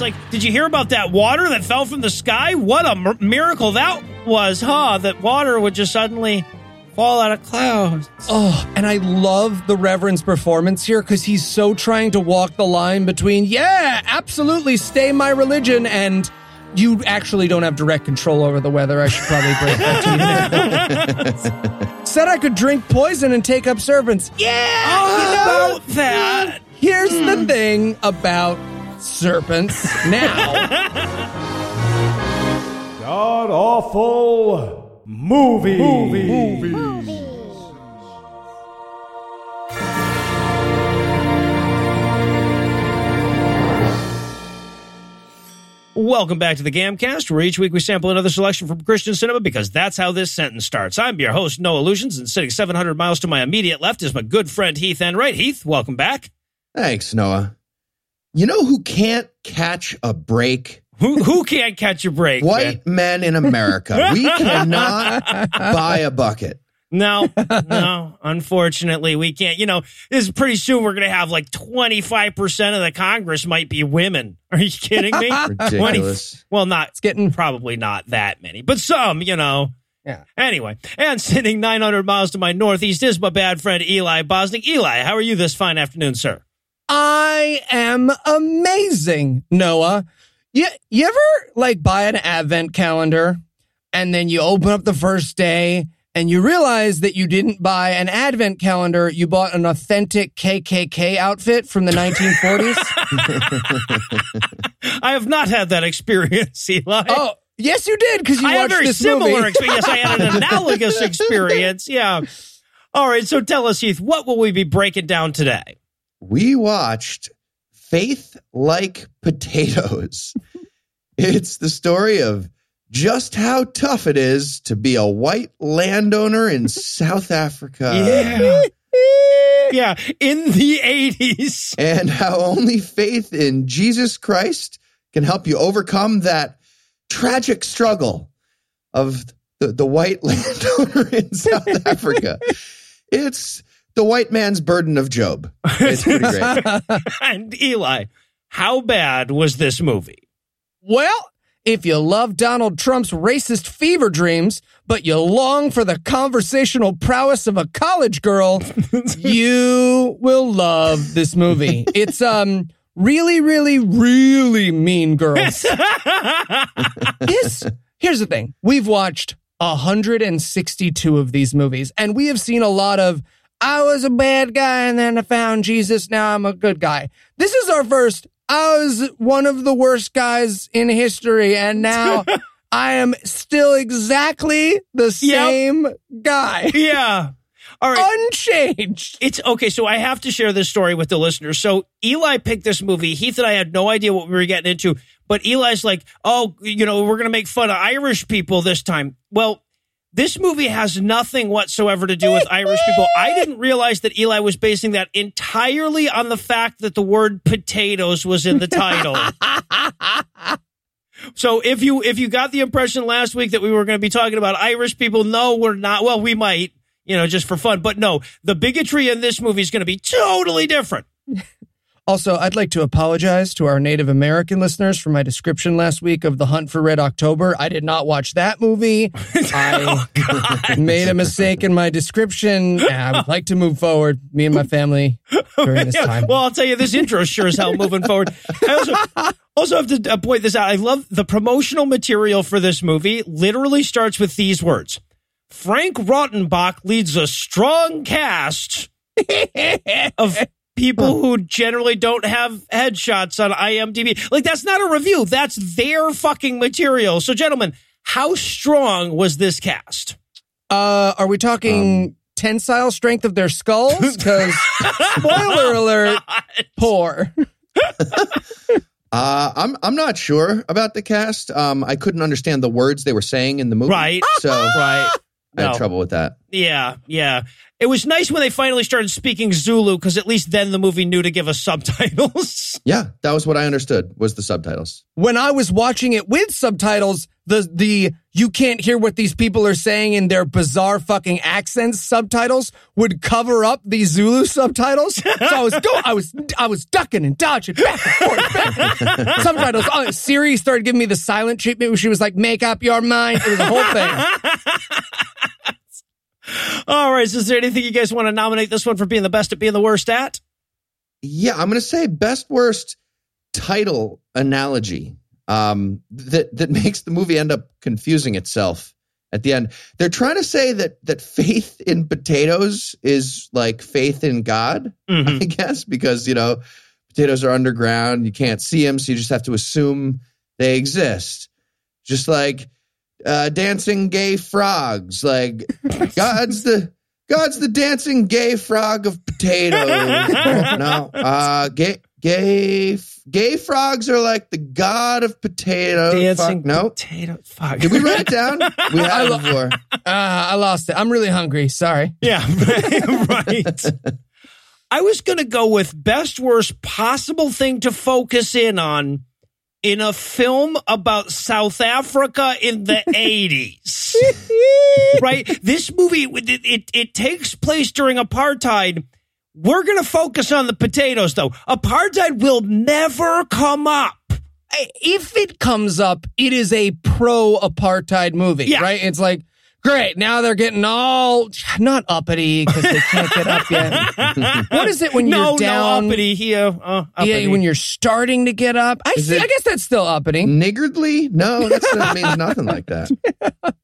It's like, did you hear about that water that fell from the sky? What a miracle that was, huh? That water would just suddenly fall out of clouds. Oh, and I love the Reverend's performance here because he's so trying to walk the line between, yeah, absolutely, stay my religion, and you actually don't have direct control over the weather. I should probably break that to you. Said I could drink poison and take up servants. Yeah, Oh, you know, about that? Here's the hmm. thing about serpents now. God awful movie. Movie movies. Welcome back to the Gamcast, where each week we sample another selection from Christian cinema because that's how this sentence starts. I'm your host, Noah Lugeons, and sitting 700 miles to my immediate left is my good friend Heath Enwright. Heath, welcome back. Thanks, Noah. You know who can't catch a break? Who who can't catch a break? man? White men in America. We cannot buy a bucket. No, no. Unfortunately, we can't. You know, this is pretty soon. We're going to have like twenty five percent of the Congress might be women. Are you kidding me? 20 Ridiculous. well, not It's getting probably not that many, but some. You know. Yeah. Anyway, and sitting nine hundred miles to my northeast is my bad friend Eli Bosnick. Eli, how are you this fine afternoon, sir? I am amazing, Noah. You, you ever like buy an advent calendar and then you open up the first day and you realize that you didn't buy an advent calendar, you bought an authentic KKK outfit from the 1940s? I have not had that experience, Eli. oh, yes, you did because you I had a watched very this similar movie. experience. I had an analogous experience. Yeah. All right. So tell us, Heath, what will we be breaking down today? We watched Faith Like Potatoes. It's the story of just how tough it is to be a white landowner in South Africa. Yeah. Yeah. In the 80s. And how only faith in Jesus Christ can help you overcome that tragic struggle of the, the white landowner in South Africa. It's the white man's burden of Job. It's pretty great. and Eli, how bad was this movie? Well, if you love Donald Trump's racist fever dreams, but you long for the conversational prowess of a college girl, you will love this movie. It's um really, really, really mean girls. Yes. Here's the thing. We've watched 162 of these movies, and we have seen a lot of I was a bad guy and then I found Jesus. Now I'm a good guy. This is our first. I was one of the worst guys in history, and now I am still exactly the same guy. Yeah. All right. Unchanged. It's okay. So I have to share this story with the listeners. So Eli picked this movie. Heath and I had no idea what we were getting into, but Eli's like, oh, you know, we're going to make fun of Irish people this time. Well, this movie has nothing whatsoever to do with Irish people. I didn't realize that Eli was basing that entirely on the fact that the word potatoes was in the title. So if you if you got the impression last week that we were going to be talking about Irish people, no, we're not. Well, we might, you know, just for fun, but no, the bigotry in this movie is going to be totally different. Also, I'd like to apologize to our Native American listeners for my description last week of The Hunt for Red October. I did not watch that movie. I made a mistake in my description. I would like to move forward, me and my family, during this time. well, I'll tell you, this intro sure as hell moving forward. I also, also have to uh, point this out. I love the promotional material for this movie. Literally starts with these words: Frank Rautenbach leads a strong cast of people who generally don't have headshots on IMDb. Like that's not a review. That's their fucking material. So, gentlemen, how strong was this cast? Uh, are we talking tensile strength of their skulls? Because, spoiler alert, poor. Uh, I'm I'm not sure about the cast. Um, I couldn't understand the words they were saying in the movie. Right. So Right. I had No. trouble with that. Yeah, yeah. It was nice when they finally started speaking Zulu because at least then the movie knew to give us subtitles. Yeah, that was what I understood was the subtitles. When I was watching it with subtitles, the the you can't hear what these people are saying in their bizarre fucking accents subtitles would cover up the Zulu subtitles. So I was go I was I was ducking and dodging back and forth. Back and forth. Subtitles. Oh, Siri started giving me the silent treatment where she was like, "Make up your mind." It was a whole thing. All right. So is there anything you guys want to nominate this one for being the best at being the worst at? Yeah, I'm going to say best worst title analogy um, that that makes the movie end up confusing itself at the end. They're trying to say that that faith in potatoes is like faith in God, Mhm. I guess, because you know potatoes are underground, you can't see them, so you just have to assume they exist. Just like uh, dancing gay frogs, like God's the God's the dancing gay frog of potatoes. no, uh, gay gay gay frogs are like the god of potatoes. Dancing Fuck, no. potato. Fuck. Did we write it down? We had it before. Uh, I lost it. I'm really hungry. Sorry. Yeah, right. I was going to go with best worst possible thing to focus in on in a film about South Africa in the 80s. right? This movie it, it it takes place during apartheid. We're going to focus on the potatoes though. Apartheid will never come up. if it comes up, it is a pro apartheid movie, Yeah. right? It's like, great, now they're getting all not uppity because they can't get up yet. what is it when no, you're down? no uppity here. Uh, uppity. Yeah, when you're starting to get up. I Is see. I guess that's still uppity. Niggardly? No, that means nothing like that.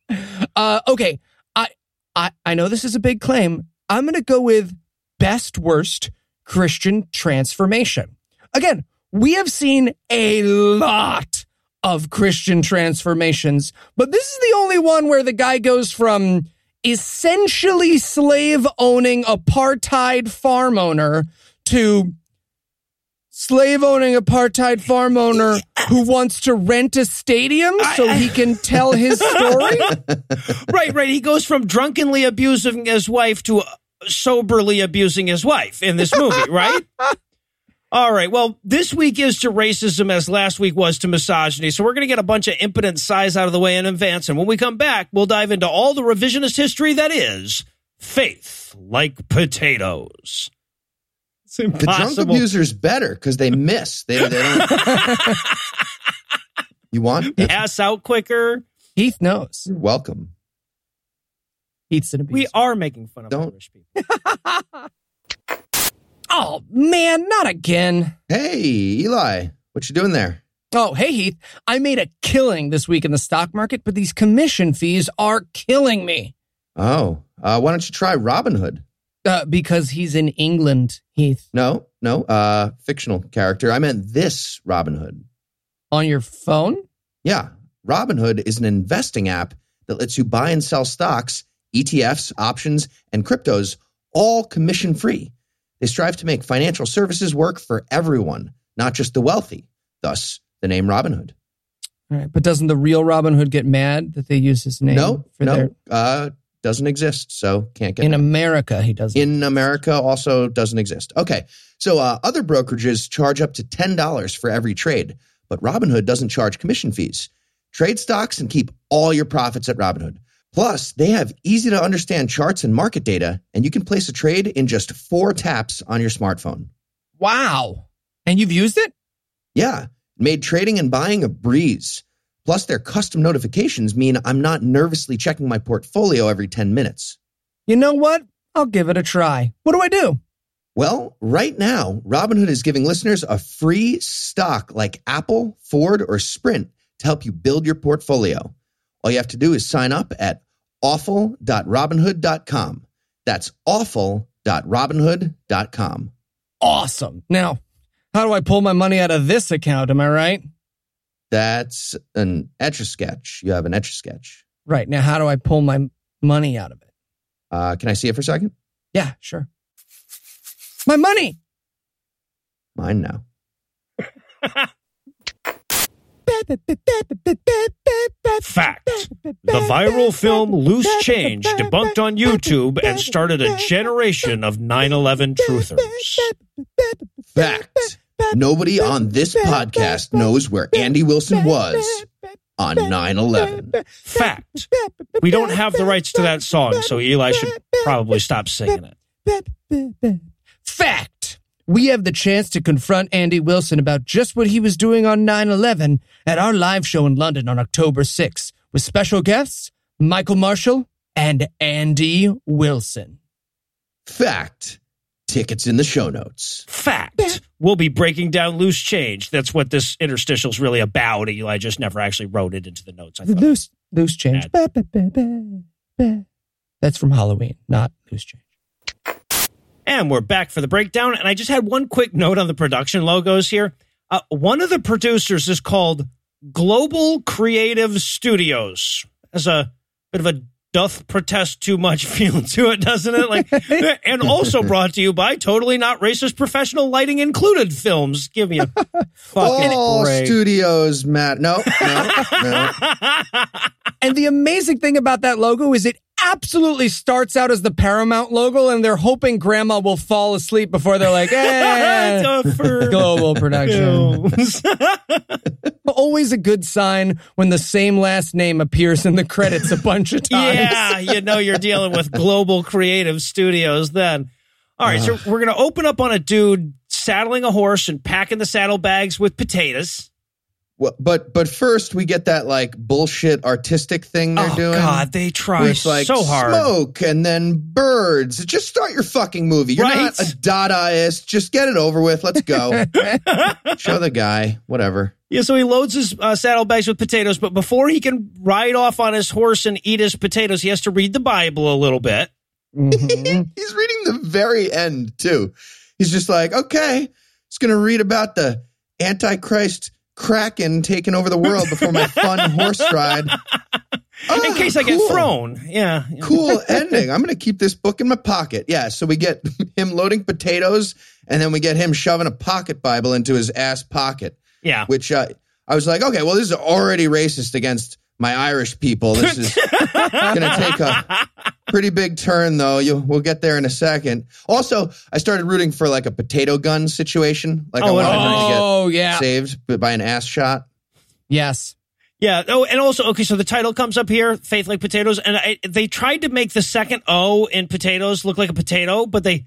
Uh, okay, I, I I know this is a big claim. I'm going to go with best worst Christian transformation. Again, we have seen a lot of Christian transformations, but this is the only one where the guy goes from essentially slave owning apartheid farm owner to slave owning apartheid farm owner who wants to rent a stadium so he can tell his story. right, right. He goes from drunkenly abusing his wife to soberly abusing his wife in this movie, right? All right. Well, this week is to racism as last week was to misogyny. So we're going to get a bunch of impotent size out of the way in advance. And when we come back, we'll dive into all the revisionist history that is faith like potatoes. It's The drunk abuser's better because they miss. They, they don't. you want? Pass out quicker. Heath knows. You're welcome. Heath's an abuser. We are making fun of Don't- Irish people. Oh man, not again. Hey, Eli, what you doing there? Oh, hey Heath. I made a killing this week in the stock market, but these commission fees are killing me. Oh, uh, why don't you try Robin Hood? Uh, because he's in England, Heath. No, no, uh, fictional character. I meant this Robin Hood. On your phone? Yeah, Robinhood is an investing app that lets you buy and sell stocks, ETFs, options, and cryptos all commission free. They strive to make financial services work for everyone, not just the wealthy. Thus, the name Robinhood. All right, but doesn't the real Robin Hood get mad that they use his name No, no, their uh, doesn't exist. So can't get in that. America he doesn't. in America also doesn't exist. Okay. So uh, other brokerages charge up to $10 for every trade, but Robinhood doesn't charge commission fees. Trade stocks and keep all your profits at Robinhood. Plus, they have easy to understand charts and market data, and you can place a trade in just four taps on your smartphone. wow. And you've used it? Yeah, made trading and buying a breeze. Plus, their custom notifications mean I'm not nervously checking my portfolio every 10 minutes. You know what? I'll give it a try. What do I do? Well, right now, Robinhood is giving listeners a free stock like Apple, Ford, or Sprint to help you build your portfolio. All you have to do is sign up at awful.robinhood.com. That's awful.robinhood.com. Awesome. Now, how do I pull my money out of this account? Am I right? That's an etch a sketch. You have an etch a sketch. Right. Now, how do I pull my money out of it? Uh, can I see it for a second? Yeah, sure. My money. Mine now. Fact. The viral film Loose Change debunked on YouTube and started a generation of 9 11 truthers. Fact. Nobody on this podcast knows where Andy Wilson was on 9 11. Fact. We don't have the rights to that song, so Eli should probably stop singing it. Fact. We have the chance to confront Andy Wilson about just what he was doing on 9 11 at our live show in London on October 6th with special guests Michael Marshall and Andy Wilson. Fact. Tickets in the show notes. Fact. We'll be breaking down loose change. That's what this interstitial is really about. Eli just never actually wrote it into the notes. I thought. Loose, loose change. That's from Halloween, not loose change. And we're back for the breakdown. And I just had one quick note on the production logos here. Uh, one of the producers is called Global Creative Studios. As a bit of a doth protest too much feel to it, doesn't it? Like, and also brought to you by totally not racist professional lighting included films. Give me a fucking All break. studios, Matt. No, no, no. And the amazing thing about that logo is it absolutely starts out as the Paramount logo, and they're hoping grandma will fall asleep before they're like, eh, global production. Always a good sign when the same last name appears in the credits a bunch of times. Yeah, you know you're dealing with global creative studios then. All right, so we're going to open up on a dude saddling a horse and packing the saddlebags with potatoes. Well, but but first we get that like bullshit artistic thing they're doing. oh doing. god, they try with like so hard. smoke and then birds. Just start your fucking movie. You're Right? not a Dadaist. Just get it over with. Let's go. Show the guy. Whatever. Yeah, so he loads his uh, saddlebags with potatoes, but before he can ride off on his horse and eat his potatoes, he has to read the Bible a little bit. Mhm. He's reading the very end too. He's just like, okay, just gonna read about the Antichrist Kraken taking over the world before my fun horse ride. In Ah, case I get thrown. Yeah. Cool ending. I'm gonna keep this book in my pocket. Yeah. So we get him loading potatoes, and then we get him shoving a pocket Bible into his ass pocket. Yeah. Which uh, I was like, okay, well, this is already racist against my Irish people. This is gonna take a pretty big turn, though. You, we'll get there in a second. Also, I started rooting for like a potato gun situation. Like oh, I Oh, wanted him Oh, to yeah. get saved by an ass shot. Yes. Yeah. Oh, and also, okay, so the title comes up here, Faith Like Potatoes, and I, they tried to make the second O in potatoes look like a potato, but they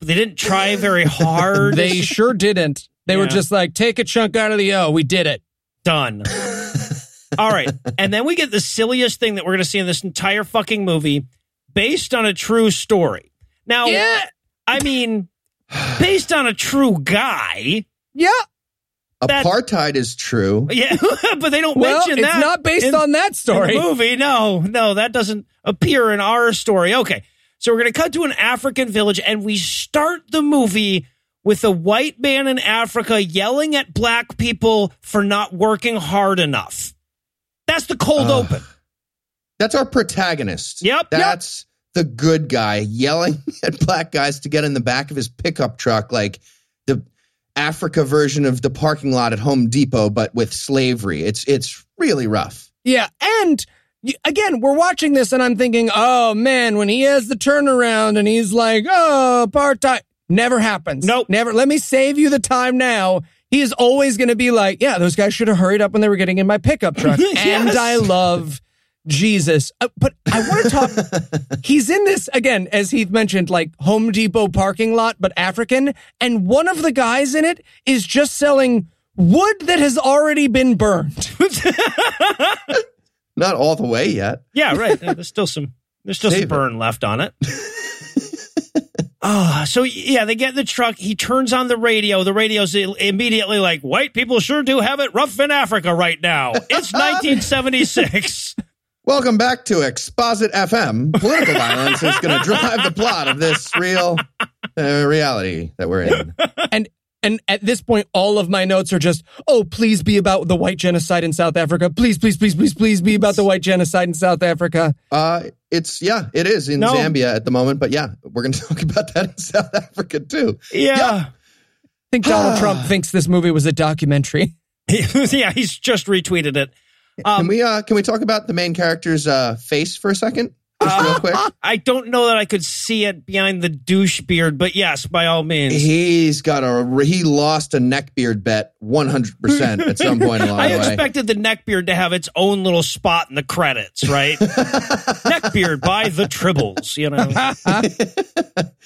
they didn't try very hard. They sure didn't. They were Yeah. just like, take a chunk out of the O. We did it. done. All right, and then we get the silliest thing that we're going to see in this entire fucking movie, based on a true story. Now, Yeah. I mean, based on a true guy. Yeah. That- Apartheid is true. Yeah, but they don't Well, mention it's that. It's not based in- on that in story. the movie. No, no, that doesn't appear in our story. Okay. So we're going to cut to an African village and we start the movie with a white man in Africa yelling at black people for not working hard enough. That's the cold Ugh. open. That's our protagonist. Yep. That's the good guy yelling at black guys to get in the back of his pickup truck, like the Africa version of the parking lot at Home Depot, but with slavery. It's it's really rough. Yeah. And again, we're watching this and I'm thinking, oh man, when he has the turnaround and he's like, oh, apartheid, never happens. Nope. Never. Let me save you the time now. He is always going to be like, yeah, those guys should have hurried up when they were getting in my pickup truck. Yes. And I love Jesus. Uh, but I want to talk. he's in this again, as Heath mentioned, like Home Depot parking lot, but African. And one of the guys in it is just selling wood that has already been burned. Not all the way yet. Yeah, right. There's still some there's still Save some it. burn left on it. Ah, so yeah, they get in the truck. He turns on the radio. The radio's immediately like, "White people sure do have it rough in Africa right now." It's 1976. Welcome back to Exposit FM. Political violence is going to drive the plot of this real uh, reality that we're in. and and at this point all of my notes are just oh please be about the white genocide in south africa please please please please please be about the white genocide in south africa Uh, it's yeah, it is in No. Zambia at the moment, but yeah, we're going to talk about that in South Africa too. Yeah. i think donald trump thinks this movie was a documentary yeah, he's just retweeted it. Can Um, we uh can we talk about the main character's uh face for a second? Just real quick. I don't know that I could see it behind the douche beard, but yes, by all means. He's got a he lost a neck beard bet 100% at some point along I the way. I expected the neckbeard to have its own little spot in the credits, right? neck beard by the Tribbles, you know.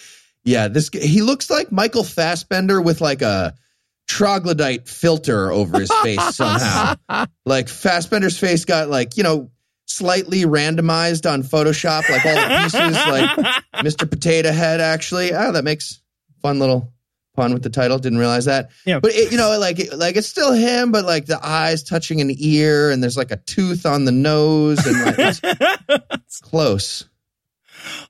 Yeah, this he looks like Michael Fassbender with like a troglodyte filter over his face somehow. like Fassbender's face got like, you know, slightly randomized on Photoshop, like all the pieces, like Mr. Potato Head actually. Oh, that makes fun little pun with the title. Didn't realize that. Yeah. But it, you know, like like it's still him, but like the eyes touching an ear and there's like a tooth on the nose and like it's close.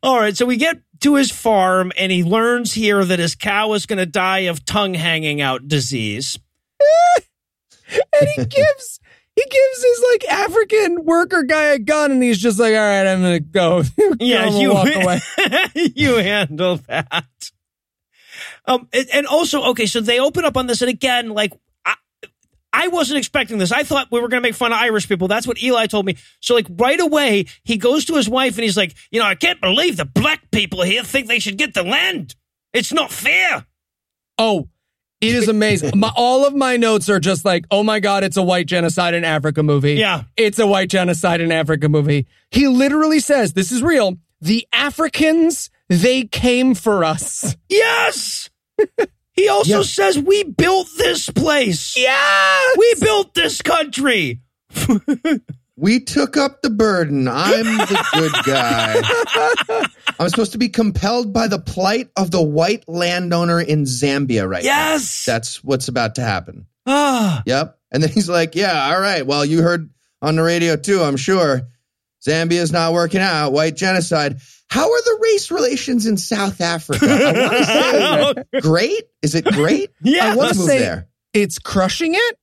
All right, so we get to his farm and he learns here that his cow is going to die of tongue hanging out disease. and he gives he gives his like African worker guy a gun, and he's just like, "All right, I'm gonna go." Yeah, you walk away. you handle that. Um, and also, okay, so they open up on this, and again, like I, wasn't expecting this. I thought we were going to make fun of Irish people. That's what Eli told me. So, like right away, he goes to his wife and he's like, you know, I can't believe the black people here think they should get the land. It's not fair. Oh, it is amazing. my, all of my notes are just like, "Oh my god, it's a white genocide in Africa movie." Yeah. it's a white genocide in Africa movie. He literally says, "This is real. The Africans, they came for us." Yes. He also Yeah. says we built this place. Yeah. We built this country. We took up the burden. I'm the good guy. I'm supposed to be compelled by the plight of the white landowner in Zambia right now. Yes. That's what's about to happen. ah. Yep. And then he's like, Yeah, all right. Well, you heard on the radio too, I'm sure. Zambia's not working out. White genocide. How are the race relations in South Africa? I want to say great. Is it great? Yeah. I want Let's to move say- there. it's crushing it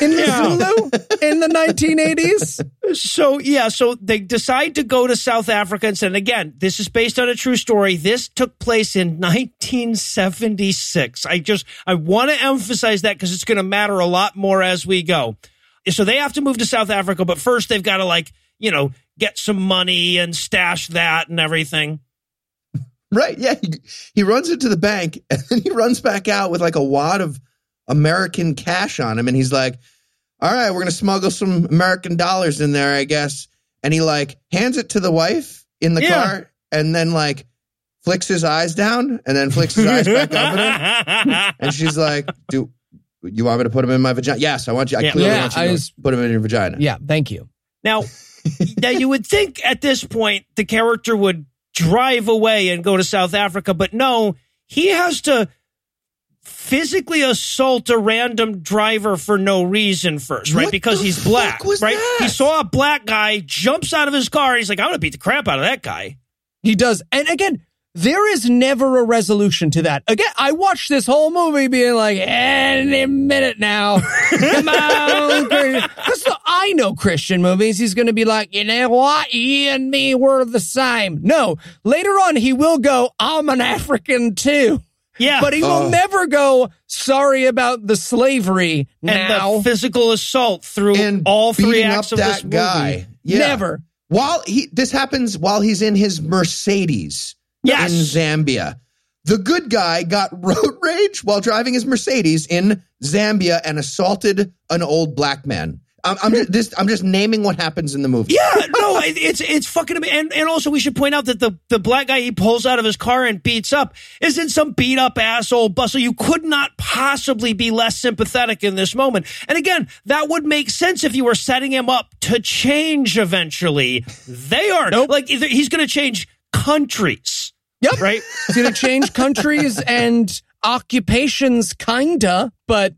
in the Yeah. Zulu in the 1980s. So yeah, so they decide to go to South Africa and said again, this is based on a true story. This took place in 1976. I just I want to emphasize that because it's going to matter a lot more as we go. So they have to move to South Africa, but first they've got to like you know get some money and stash that and everything. Right. Yeah. He, he runs into the bank and then he runs back out with like a wad of American cash on him. And he's like, all right, we're going to smuggle some American dollars in there, I guess. And he like hands it to the wife in the Yeah. car and then like flicks his eyes down and then flicks his eyes back up at her. And she's like, do you want me to put him in my vagina? Yes, I want you. I Yeah. clearly Yeah, want you I to was- put him in your vagina. Yeah, thank you. Now, now you would think at this point the character would drive away and go to South Africa, but no, he has to physically assault a random driver for no reason first, right? What because he's black, right? that? He saw a black guy, jumps out of his car, he's like, I'm gonna beat the crap out of that guy. He does. And again, there is never a resolution to that. Again, I watched this whole movie being like, any minute now. Come on, Christian. Because I know Christian movies. He's going to be like, you know what? You and me were the same. No, later on, he will go, I'm an African too. Yeah. But he will Oh. never go, sorry about the slavery and now. the physical assault through And all three beating acts of that this movie. guy. Yeah. Never. While he this happens while he's in his Mercedes Yes. in Zambia. The good guy got road rage while driving his Mercedes in Zambia and assaulted an old black man. I'm, I'm just this, I'm just naming what happens in the movie. Yeah, no, it's it's fucking ama- and and also we should point out that the the black guy he pulls out of his car and beats up isn't some beat up asshole bustle. You could not possibly be less sympathetic in this moment. And again, that would make sense if you were setting him up to change eventually. They aren't Nope. like he's going to change countries, Yep. right? It's going to change countries and occupations, kinda, but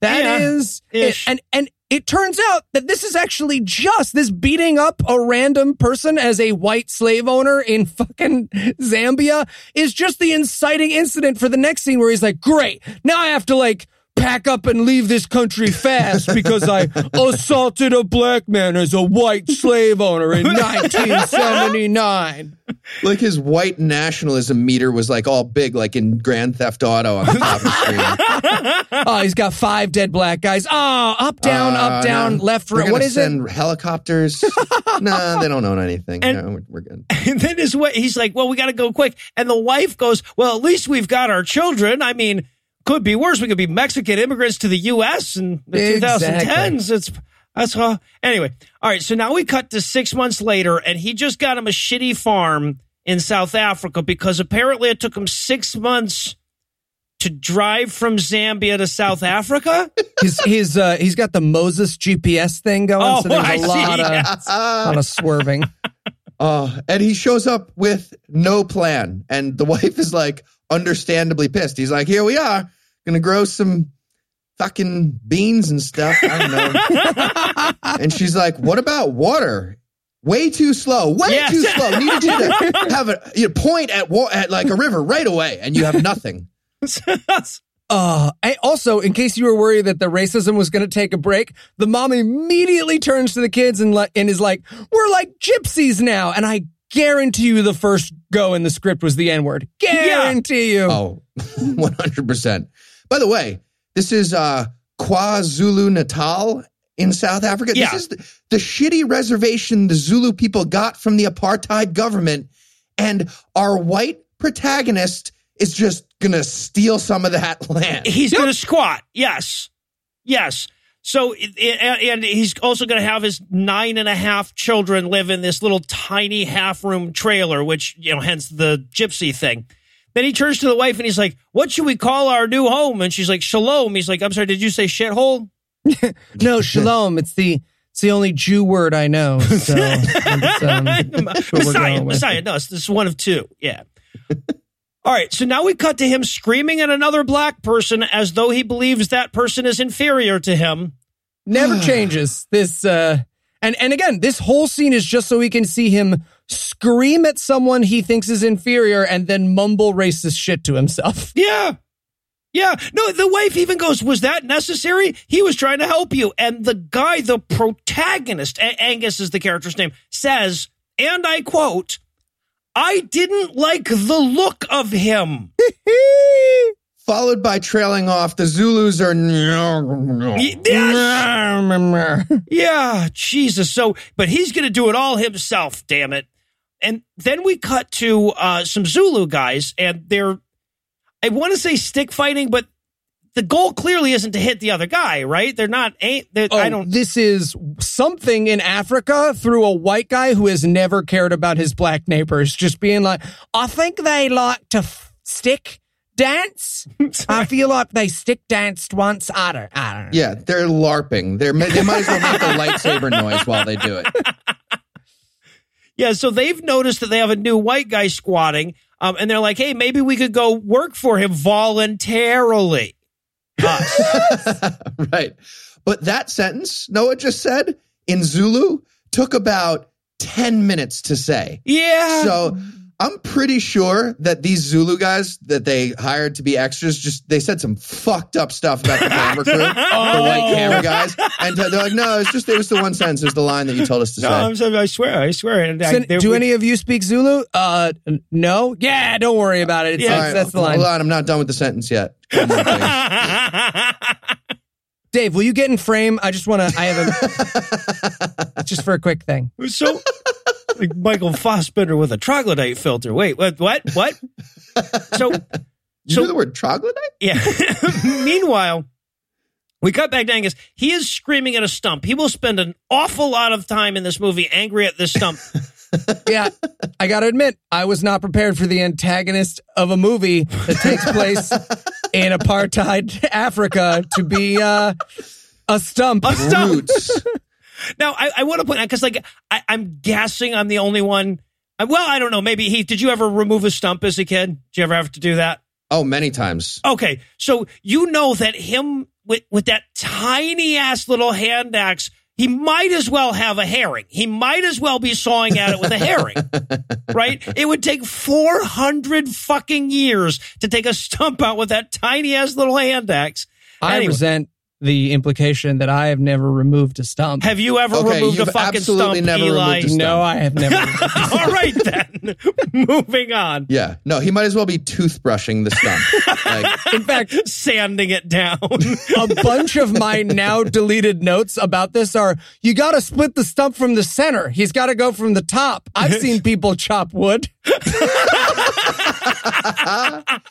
that Yeah, is ish. and and it turns out that this is actually just this beating up a random person as a white slave owner in fucking Zambia is just the inciting incident for the next scene where he's like, "Great, now I have to like." Pack up and leave this country fast because I assaulted a black man as a white slave owner in 1979. Like his white nationalism meter was like all big, like in Grand Theft Auto on the top of the screen. Oh, he's got five dead black guys. Oh, up, down, Uh, up, down, no. left, We're right. gonna What is it? send Helicopters? nah, they don't own anything. And- No, we're, we're good. And then his wa he's like, "Well, we got to go quick." And the wife goes, "Well, at least we've got our children. I mean, could be worse. We could be Mexican immigrants to the U.S. in the Exactly. 2010s. It's that's all. Anyway, all right. So now we cut to six months later, and he just got him a shitty farm in South Africa because apparently it took him six months to drive from Zambia to South Africa. He's he's uh, he's got the Moses GPS thing going, Oh, so there's a I see, lot of yes. lot of swerving. Uh, and he shows up with no plan. And the wife is like, understandably pissed. He's like, here we are, gonna grow some fucking beans and stuff. I don't know. and she's like, what about water? Way too slow. Way Yes. too slow. Needed you to have a you know, point at wa- at like a river right away, and you have nothing. Uh, I also, in case you were worried that the racism was going to take a break, the mom immediately turns to the kids and, le- and is like, "We're like gypsies now," and I guarantee you, the first go in the script was the N word. Guarantee you. Oh, 100%. By the way, this is uh, KwaZulu Natal in South Africa. Yeah. This is the, the shitty reservation the Zulu people got from the apartheid government. And our white protagonist is just going to steal some of that land. He's going to squat. Yes. Yes. So, and he's also going to have his nine and a half children live in this little tiny half room trailer, which, you know, hence the gypsy thing. Then he turns to the wife and he's like, What should we call our new home? And she's like, Shalom. He's like, I'm sorry, did you say shithole? No, shalom. It's the it's the only Jew word I know. So it's, um, that's what we're Messiah. Messiah. No, this is one of two. Yeah. All right. So now we cut to him screaming at another black person as though he believes that person is inferior to him. never changes this uh and and again this whole scene is just so we can see him scream at someone he thinks is inferior and then mumble racist shit to himself Yeah. Yeah. No, the wife even goes, Was that necessary? He was trying to help you. And the guy, the protagonist, A- Angus is the character's name, says, and I quote, I didn't like the look of him. Followed by trailing off, the Zulus are. Y- yes. Yeah, Jesus. So, but he's going to do it all himself, damn it. And then we cut to uh, some Zulu guys, and they're, I want to say stick fighting, but the goal clearly isn't to hit the other guy, right? They're not, ain't, they're, Oh, I don't, this is something in Africa through a white guy who has never cared about his black neighbors, just being like, I think they like to f- stick dance. I feel like they stick danced once. I don't, I don't know. Yeah, they're LARPing. They're, they might as well make a lightsaber noise while they do it. Yeah. So they've noticed that they have a new white guy squatting, um, and they're like, hey, maybe we could go work for him voluntarily. Us. right. But that sentence Noah just said in Zulu took about 10 minutes to say. yeah. So I'm pretty sure that these Zulu guys that they hired to be extras just they said some fucked up stuff about the camera crew, the white camera guys, and they're like, no, it's just it was the one sentence, it was the line that you told us to no, say. I'm sorry, I swear, I swear. And I- there do we- any of you speak Zulu? Uh, no. Yeah, don't worry about it. It's, Yeah. it's- All right, that's the line. Hold on, I'm not done with the sentence yet. One more thing. Dave, will you get in frame? I just want to. I have a just for a quick thing. so like Michael Fassbender with a troglodyte filter. Wait, what? What? What? So, You So- know the word troglodyte? yeah. Meanwhile, we cut back to Angus. He is screaming at a stump. He will spend an awful lot of time in this movie angry at this stump. Yeah, I got to admit, I was not prepared for the antagonist of a movie that takes place in apartheid Africa to be uh, a stump. A stump. Roots. Now, I, I want to point out because, like, I, I'm guessing I'm the only one. I, well, I don't know. Maybe he. Did you ever remove a stump as a kid? Did you ever have to do that? Oh, many times. Okay, so you know that him with with that tiny ass little hand axe, he might as well have a herring. He might as well be sawing at it with a herring, right? It would take four hundred fucking years to take a stump out with that tiny ass little hand axe. I Anyway. resent the implication that I have never removed a stump. Have you ever Okay, removed a you've fucking absolutely stump, never Eli? removed a stump. no, I have never. All right then. Moving on. Yeah. No, he might as well be toothbrushing the stump. like, In fact, Sanding it down. a bunch of my now deleted notes about this are you got to split the stump from the center. He's got to go from the top. I've seen people chop wood.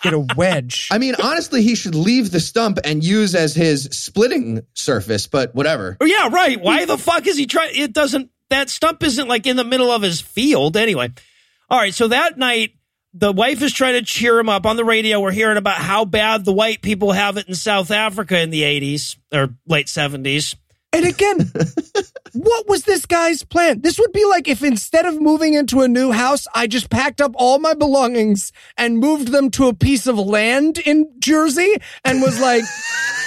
Get a wedge. I mean, honestly, he should leave the stump and use as his splitting surface, but whatever. Oh, yeah, right. Why the fuck is he trying? It doesn't. That stump isn't like in the middle of his field anyway. All right. So that night, the wife is trying to cheer him up on the radio. We're hearing about how bad the white people have it in South Africa in the 80s or late 70s. And again, what was this guy's plan? This would be like if instead of moving into a new house, I just packed up all my belongings and moved them to a piece of land in Jersey and was like,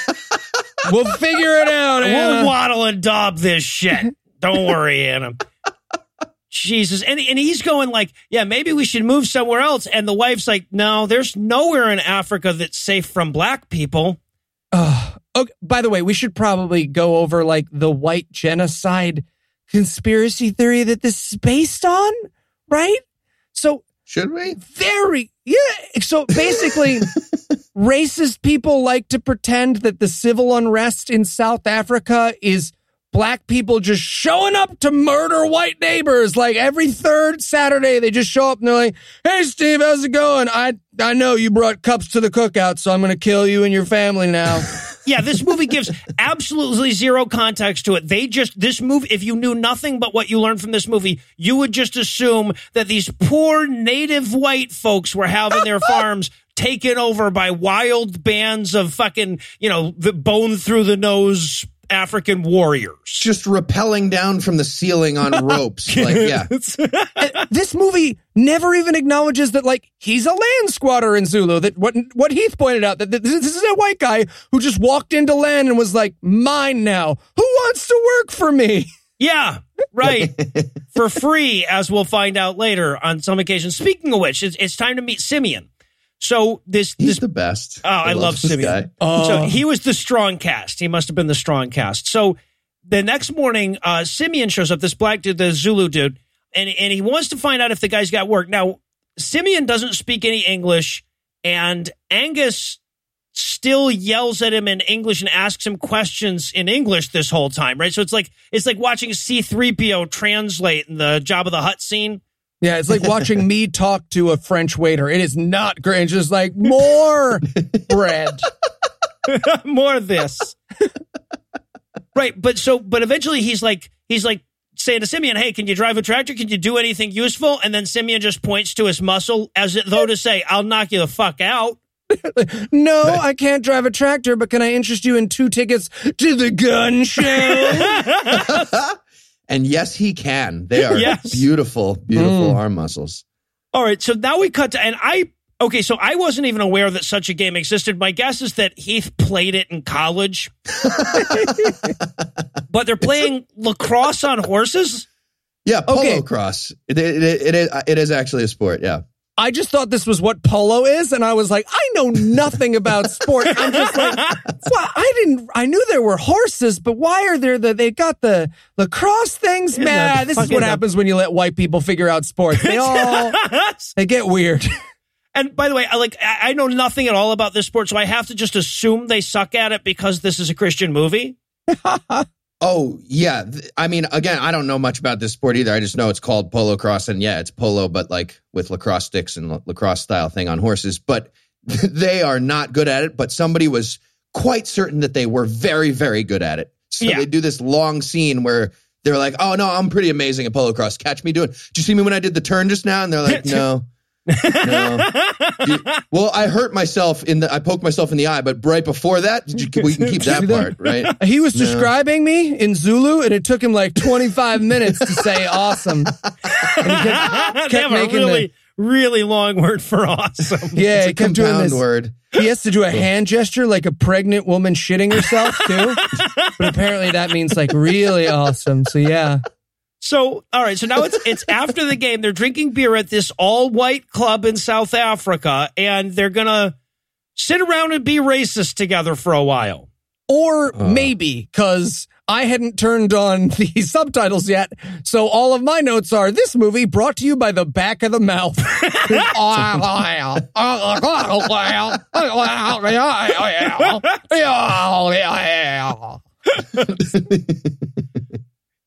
we'll figure it out. We'll wattle and daub this shit. Don't worry, Anna. Jesus. And, and he's going like, yeah, maybe we should move somewhere else. And the wife's like, no, there's nowhere in Africa that's safe from black people. Ugh. okay, by the way, we should probably go over like the white genocide conspiracy theory that this is based on, right? So Should we? very yeah so basically racist people like to pretend that the civil unrest in south africa is black people just showing up to murder white neighbors. Like every third saturday they just show up and they're like hey steve how's it going? I i know you brought cups to the cookout so i'm gonna kill you and your family now Yeah, this movie gives absolutely zero context to it. They just, this movie, if you knew nothing but what you learned from this movie, you would just assume that these poor native white folks were having their farms taken over by wild bands of fucking, you know, the bone through the nose African warriors. Just rappelling down from the ceiling on ropes. like, yeah. this movie never even acknowledges that like he's a land squatter in Zulu. That what what Heath pointed out that, that this is a white guy who just walked into land and was like, "Mine now. Who wants to work for me?" Yeah, right. For free, as we'll find out later on some occasions. Speaking of which, it's, it's time to meet Simeon. So this He's this the best. Oh, I, love, this Simeon. guy. Oh. So he was the strong cast. He must have been the strong cast. So the next morning, uh, Simeon shows up, this black dude, the Zulu dude, and, and he wants to find out if the guy's got work. Now, Simeon doesn't speak any English, and Angus still yells at him in English and asks him questions in English this whole time, right? So it's like it's like watching C3PO translate in the Jabba the Hutt scene. Yeah, it's like watching me talk to a French waiter. It is not great. It's just like more bread. more of this. right, but so but eventually he's like he's like saying to Simeon, "Hey, can you drive a tractor? Can you do anything useful?" And then Simeon just points to his muscle as though to say, "I'll knock you the fuck out." No, I can't drive a tractor, but can I interest you in two tickets to the gun show? And yes, he can. They are Yes. beautiful, beautiful Mm. arm muscles. All right, so now we cut to and I okay, so I wasn't even aware that such a game existed. My guess is that Heath played it in college. but they're playing lacrosse on horses? Yeah, polo Okay. cross. It, it, it, it, is, it is actually a sport. Yeah. I just thought this was what polo is, and I was like, I know nothing about sport. I'm just like, well, I didn't. I knew there were horses, but why are there the? They got the lacrosse things. Yeah, Man, this is what happens when you let white people figure out sports. They all they get weird. And by the way, I like I know nothing at all about this sport, so I have to just assume they suck at it because this is a Christian movie. Oh, yeah. I mean, again, I don't know much about this sport either. I just know it's called polo cross. And yeah, it's polo, but like with lacrosse sticks and la- lacrosse style thing on horses. But they are not good at it. But somebody was quite certain that they were very, very good at it. So Yeah. they do this long scene where they're like, oh, no, I'm pretty amazing at polo cross. Catch me doing. Did you see me when I did the turn just now? And they're like, no. No. Well, I hurt myself in the. I poked myself in the eye, but right before that, did you, we can keep that part, right? He was No. describing me in Zulu, and it took him like 25 minutes to say awesome. Kept, kept making really, really long word for awesome. yeah, he kept doing compound this. word. He has to do a hand gesture like a pregnant woman shitting herself too. but apparently that means like really awesome. So yeah. So, all right. So now it's it's after the game. They're drinking beer at this all white club in South Africa, and they're gonna sit around and be racist together for a while. Or Uh. maybe because I hadn't turned on the subtitles yet. So all of my notes are this movie brought to you by the back of the mouth.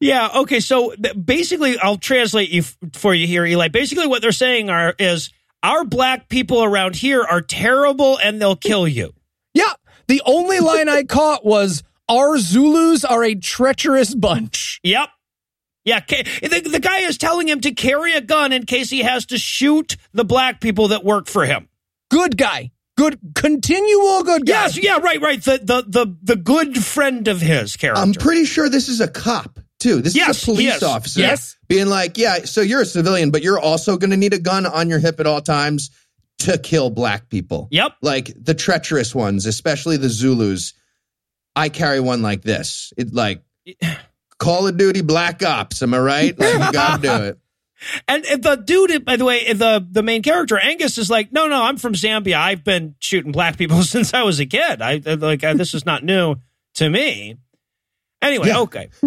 Yeah. Okay. So basically, I'll translate you for you here, Eli. Basically, what they're saying are is our black people around here are terrible and they'll kill you. yeah. The only line I caught was our Zulus are a treacherous bunch. Yep. Yeah. The, the guy is telling him to carry a gun in case he has to shoot the black people that work for him. Good guy. Good continual good guy. Yes. Yeah. Right. Right. The the the the good friend of his character. I'm pretty sure this is a cop too. This Yes, is a police yes, officer. yes. Being like, yeah, so you're a civilian, but you're also going to need a gun on your hip at all times to kill black people. Yep. Like the treacherous ones, especially the Zulus. I carry one like this. It like Call of Duty Black Ops. Am I right? Like, you got to do it. And, the dude, by the way, the the main character Angus is like, no, no, I'm from Zambia. I've been shooting black people since I was a kid. I like this is not new to me. Anyway, Yeah. okay,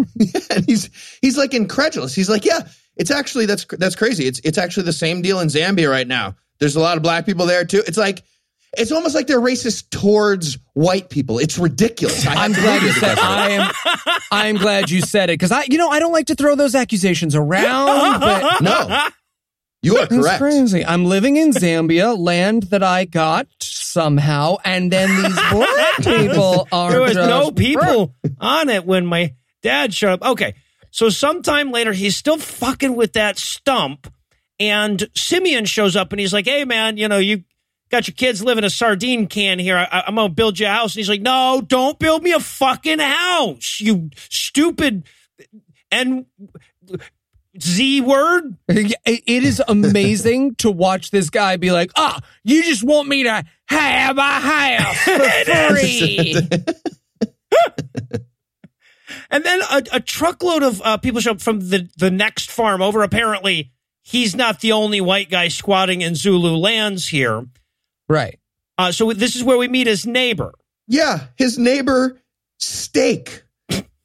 and he's he's like incredulous. He's like, yeah, it's actually that's that's crazy. It's it's actually the same deal in Zambia right now. There's a lot of black people there too. It's like it's almost like they're racist towards white people. It's ridiculous. I I'm glad you said. it. I am. I'm glad you said it because I, you know, I don't like to throw those accusations around. But No, you are correct. crazy. I'm living in Zambia, land that I got somehow, and then these black people are there was just no people on it when my dad showed up. Okay, so sometime later, he's still fucking with that stump, and Simeon shows up and he's like, "Hey, man, you know you." Got your kids live in a sardine can here. I, I'm gonna build you a house. And he's like, "No, don't build me a fucking house, you stupid and Z word." It it is amazing to watch this guy be like, "Ah, you just want me to have a house for free." And then a, a truckload of uh, people show up from the, the next farm over. Apparently, he's not the only white guy squatting in Zulu lands here. right. Uh, so this is where we meet his neighbor. Yeah, his neighbor Steak.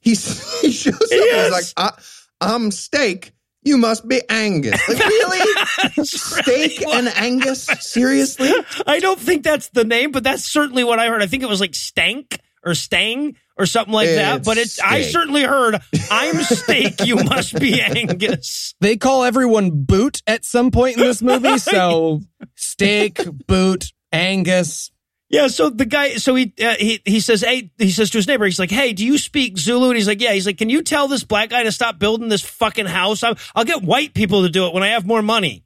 He's, he shows up. and Yes. He's like, I, "I'm Steak. You must be Angus." Like, really? Steak and Angus? Seriously? I don't think that's the name, but that's certainly what I heard. I think it was like Stank or Stang or something like that. But it's I certainly heard I'm Steak. You must be Angus. They call everyone Boot at some point in this movie, so Steak, Boot, Angus. Yeah, so the guy, so he uh, he he says, hey, he says to his neighbor, he's like, hey, do you speak Zulu? And he's like, yeah. He's like, can you tell this black guy to stop building this fucking house? I'll, I'll get white people to do it when I have more money.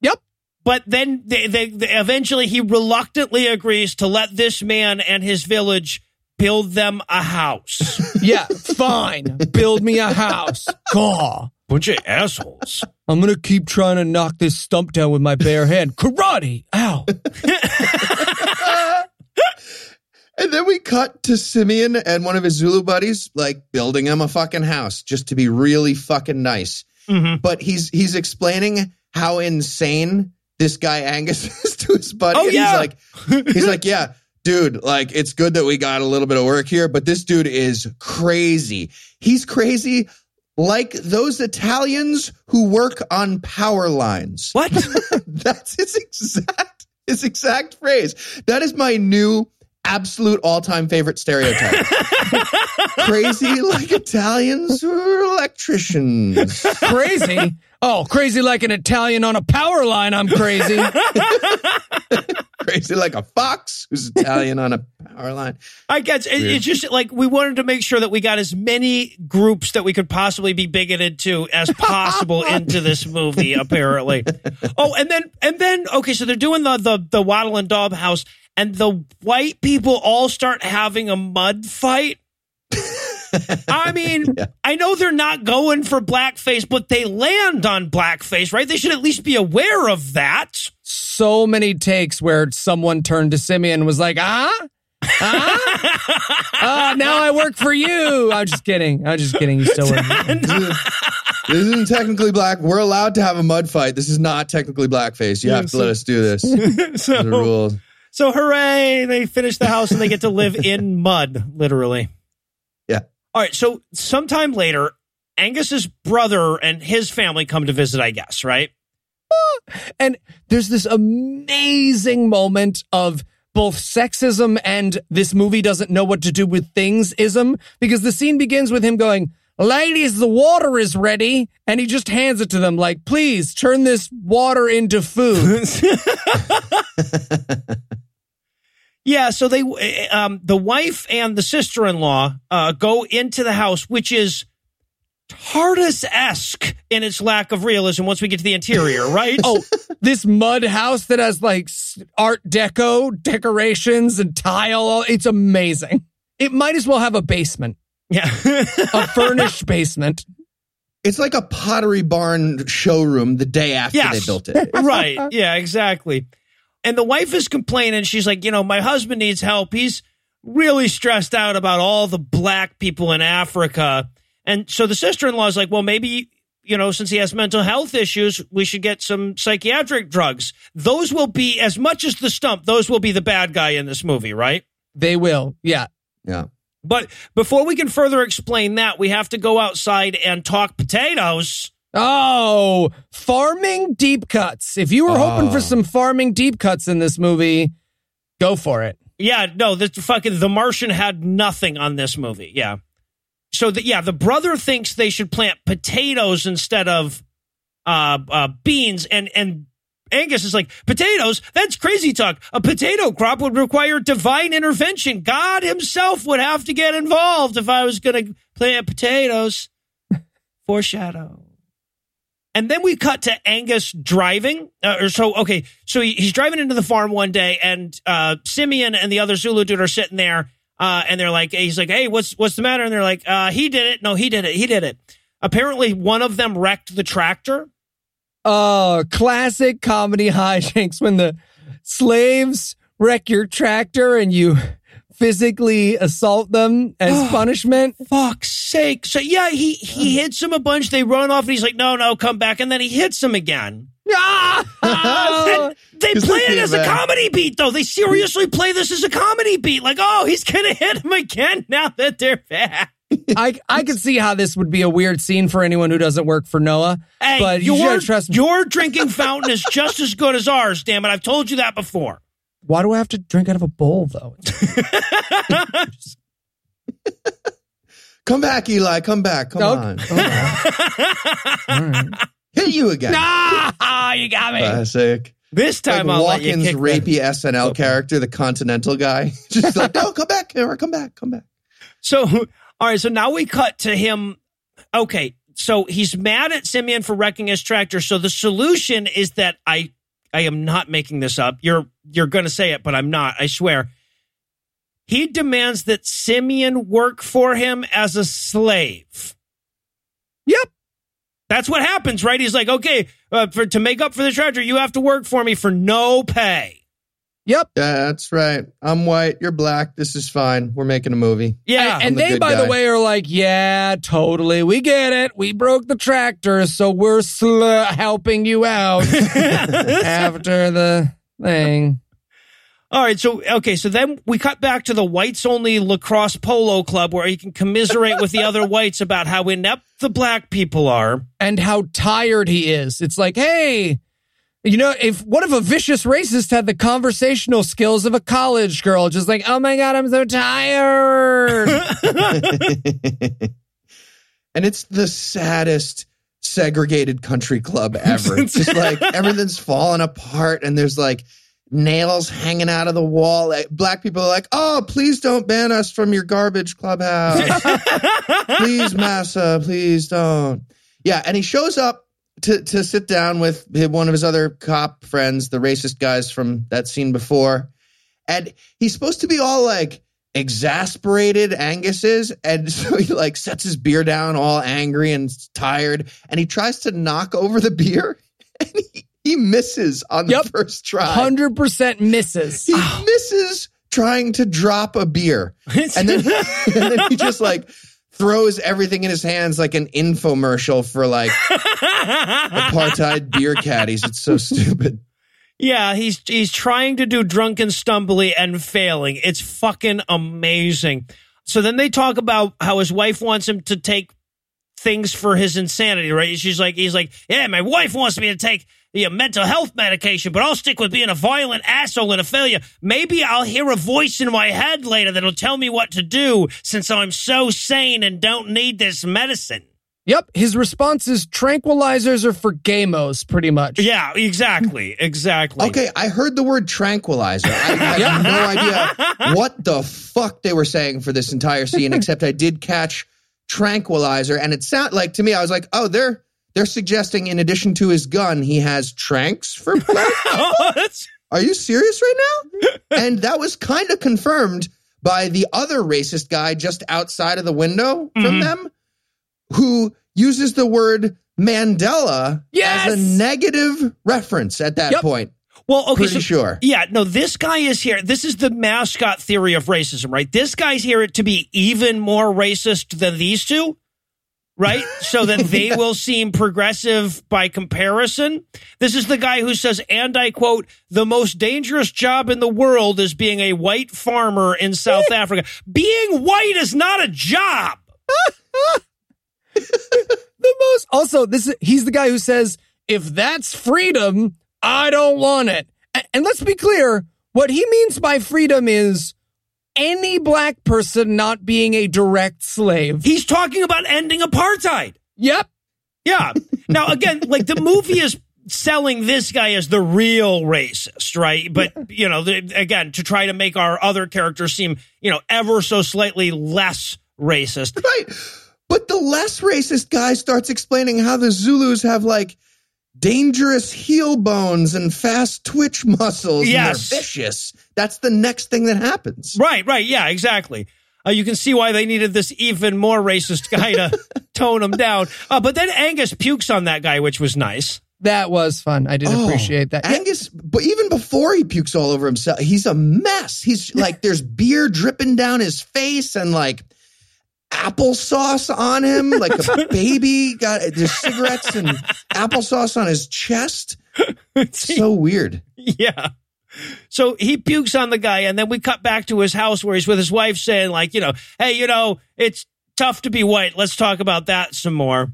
Yep. But then they, they, they eventually he reluctantly agrees to let this man and his village build them a house. Yeah, fine. Build me a house. Gaw. Bunch of assholes. I'm gonna keep trying to knock this stump down with my bare hand. Karate. Ow. And then we cut to Simeon and one of his Zulu buddies, like building him a fucking house just to be really fucking nice. Mhm. But he's he's explaining how insane this guy Angus is to his buddy. Oh, and yeah. He's like, he's like, yeah, dude, like it's good that we got a little bit of work here, but this dude is crazy. He's crazy like those Italians who work on power lines. What? That's his exact his exact phrase. That is my new absolute all-time favorite stereotype. Crazy like Italians are electricians. Crazy. Oh, crazy like an Italian on a power line. I'm crazy. Crazy like a fox who's Italian on a power line. I guess it, it's just like we wanted to make sure that we got as many groups that we could possibly be bigoted to as possible into this movie. Apparently. Oh, and then and then okay, so they're doing the the the Wattle and Daub house, and the white people all start having a mud fight. I mean, I know they're not going for blackface, but they land on blackface, right? They should at least be aware of that. so many takes where someone turned to Simeon and was like, ah? Ah? ah, now I work for you. I'm just kidding. I'm just kidding. You still work. This isn't technically black. We're allowed to have a mud fight. This is not technically blackface. You have to let us do this. so, The rules. So hooray! They finish the house and they get to live in mud, literally. Yeah. All right. So sometime later, Angus's brother and his family come to visit. I guess right. Ah, and there's this amazing moment of both sexism and this movie doesn't know what to do with things ism because the scene begins with him going, Ladies, the water is ready. And he just hands it to them like, please turn this water into food. Yeah, so they, um, the wife and the sister-in-law, uh, go into the house, which is TARDIS-esque in its lack of realism once we get to the interior, right? oh, this mud house that has like art deco decorations and tile. It's amazing. It might as well have a basement, yeah. a furnished basement. It's like a pottery barn showroom the day after Yes. they built it. right. Yeah, exactly. And the wife is complaining. She's like, you know, my husband needs help. He's really stressed out about all the black people in Africa. And so the sister in law is like, well, maybe, you know, since he has mental health issues, we should get some psychiatric drugs. Those will be, as much as the stump, those will be the bad guy in this movie, right? They will. Yeah. Yeah. But before we can further explain that, we have to go outside and talk potatoes. Oh, farming deep cuts. If you were hoping Oh. for some farming deep cuts in this movie, go for it. Yeah, no, this fucking The Martian had nothing on this movie. Yeah. So the, yeah, the brother thinks they should plant potatoes instead of uh, uh, beans, and and Angus is like potatoes. That's crazy talk. A potato crop would require divine intervention. God Himself would have to get involved if I was going to plant potatoes. Foreshadow. And then we cut to Angus driving. Uh, or so, okay. So he, he's driving into the farm one day, and uh, Simeon and the other Zulu dude are sitting there, uh, and they're like, he's like, hey, what's what's the matter? And they're like, uh, he did it. No, he did it. He did it. Apparently, one of them wrecked the tractor. Oh, classic comedy hijinks when the slaves wreck your tractor and you physically assault them as punishment. Fuck's sake! So yeah, he he hits him a bunch. They run off, and he's like, no, no, come back. And then he hits him again. Ah! And they 'Cause play it as a comedy beat, though. They seriously play this as a comedy beat. Like, oh, he's gonna hit him again now that they're back. I I could see how this would be a weird scene for anyone who doesn't work for Noah. Hey, but you your, gotta trust me. your drinking fountain is just as good as ours. Damn it! I've told you that before. Why do I have to drink out of a bowl though? Come back, Eli. Come back. Come Okay. on. All right. Hit you again. ah, you got me. Classic. this Like time I'll let you Walken's kick the- rapey SNL character, the Continental guy. Just like, no, come back, Cameron. Come back. Come back. So, all right. So now we cut to him. Okay. So he's mad at Simeon for wrecking his tractor. So the solution is that I, I am not making this up. You're, you're going to say it, but I'm not. I swear. He demands that Simeon work for him as a slave. Yep. That's what happens, right? He's like, okay, uh, for to make up for the tractor, you have to work for me for no pay. Yep. That's right. I'm white. You're black. This is fine. We're making a movie. Yeah, And, and the they, good by guy. the way, are like, yeah, totally. We get it. We broke the tractor, so we're sl- helping you out after the thing. All right, so okay, so then we cut back to the whites only lacrosse polo club where he can commiserate with the other whites about how inept the black people are. And how tired he is. It's like, hey, you know, if what if a vicious racist had the conversational skills of a college girl, just like, oh my god, I'm so tired. and it's the saddest segregated country club ever. It's just like everything's falling apart and there's like nails hanging out of the wall. Like, black people are like, oh, please don't ban us from your garbage clubhouse. please, Massa, please don't. Yeah, and he shows up to to sit down with one of his other cop friends, the racist guys from that scene before, and he's supposed to be all like exasperated. Angus is, and so he like sets his beer down, all angry and tired, and he tries to knock over the beer, and he, he misses on the Yep. first try. 100% misses. He ah. misses trying to drop a beer, and then and then he just like throws everything in his hands like an infomercial for like apartheid beer caddies. It's so stupid. Yeah, he's he's trying to do drunken stumbly and failing. It's fucking amazing. So then they talk about how his wife wants him to take things for his insanity, right? She's like, he's like, yeah, my wife wants me to take the mental health medication, but I'll stick with being a violent asshole and a failure. Maybe I'll hear a voice in my head later that'll tell me what to do since I'm so sane and don't need this medicine. Yep, his response is tranquilizers are for gamos, pretty much. Yeah, exactly, exactly. Okay, I heard the word tranquilizer. I have no idea what the fuck they were saying for this entire scene, except I did catch tranquilizer, and it sounded like to me, I was like, oh, they're they're suggesting in addition to his gun, he has tranks for black. Are you serious right now? and that was kind of confirmed by the other racist guy just outside of the window from Mhm. them, who uses the word Mandela Yes! as a negative reference at that Yep. point. well, okay, Pretty so sure. Yeah, no, this guy is here. This is the mascot theory of racism, right? This guy's here to be even more racist than these two, right? So that they will seem progressive by comparison. This is the guy who says, and I quote, the most dangerous job in the world is being a white farmer in South Africa. Being white is not a job. the most also this is he's the guy who says if that's freedom i don't want it A- and let's be clear what he means by freedom is any black person not being a direct slave He's talking about ending apartheid. yep Yeah. Now, again, like the movie is selling this guy as the real racist, right? But, you know, the, again, to try to make our other characters seem, you know, ever so slightly less racist. Right. But the less racist guy starts explaining how the Zulus have like dangerous heel bones and fast twitch muscles. Yes. And they're vicious. That's the next thing that happens. Right, right. Yeah, exactly. Uh, you can see why they needed this even more racist guy to tone him down. Uh, but then Angus pukes on that guy, which was nice. that was fun i did Oh, appreciate that Angus, but even before he pukes all over himself, he's a mess. He's like, there's beer dripping down his face and like applesauce on him, like a baby. Got there's cigarettes and applesauce on his chest. It's so weird. Yeah. So he pukes on the guy, and then we cut back to his house where he's with his wife saying, like, you know, hey, you know, it's tough to be white. Let's talk about that some more.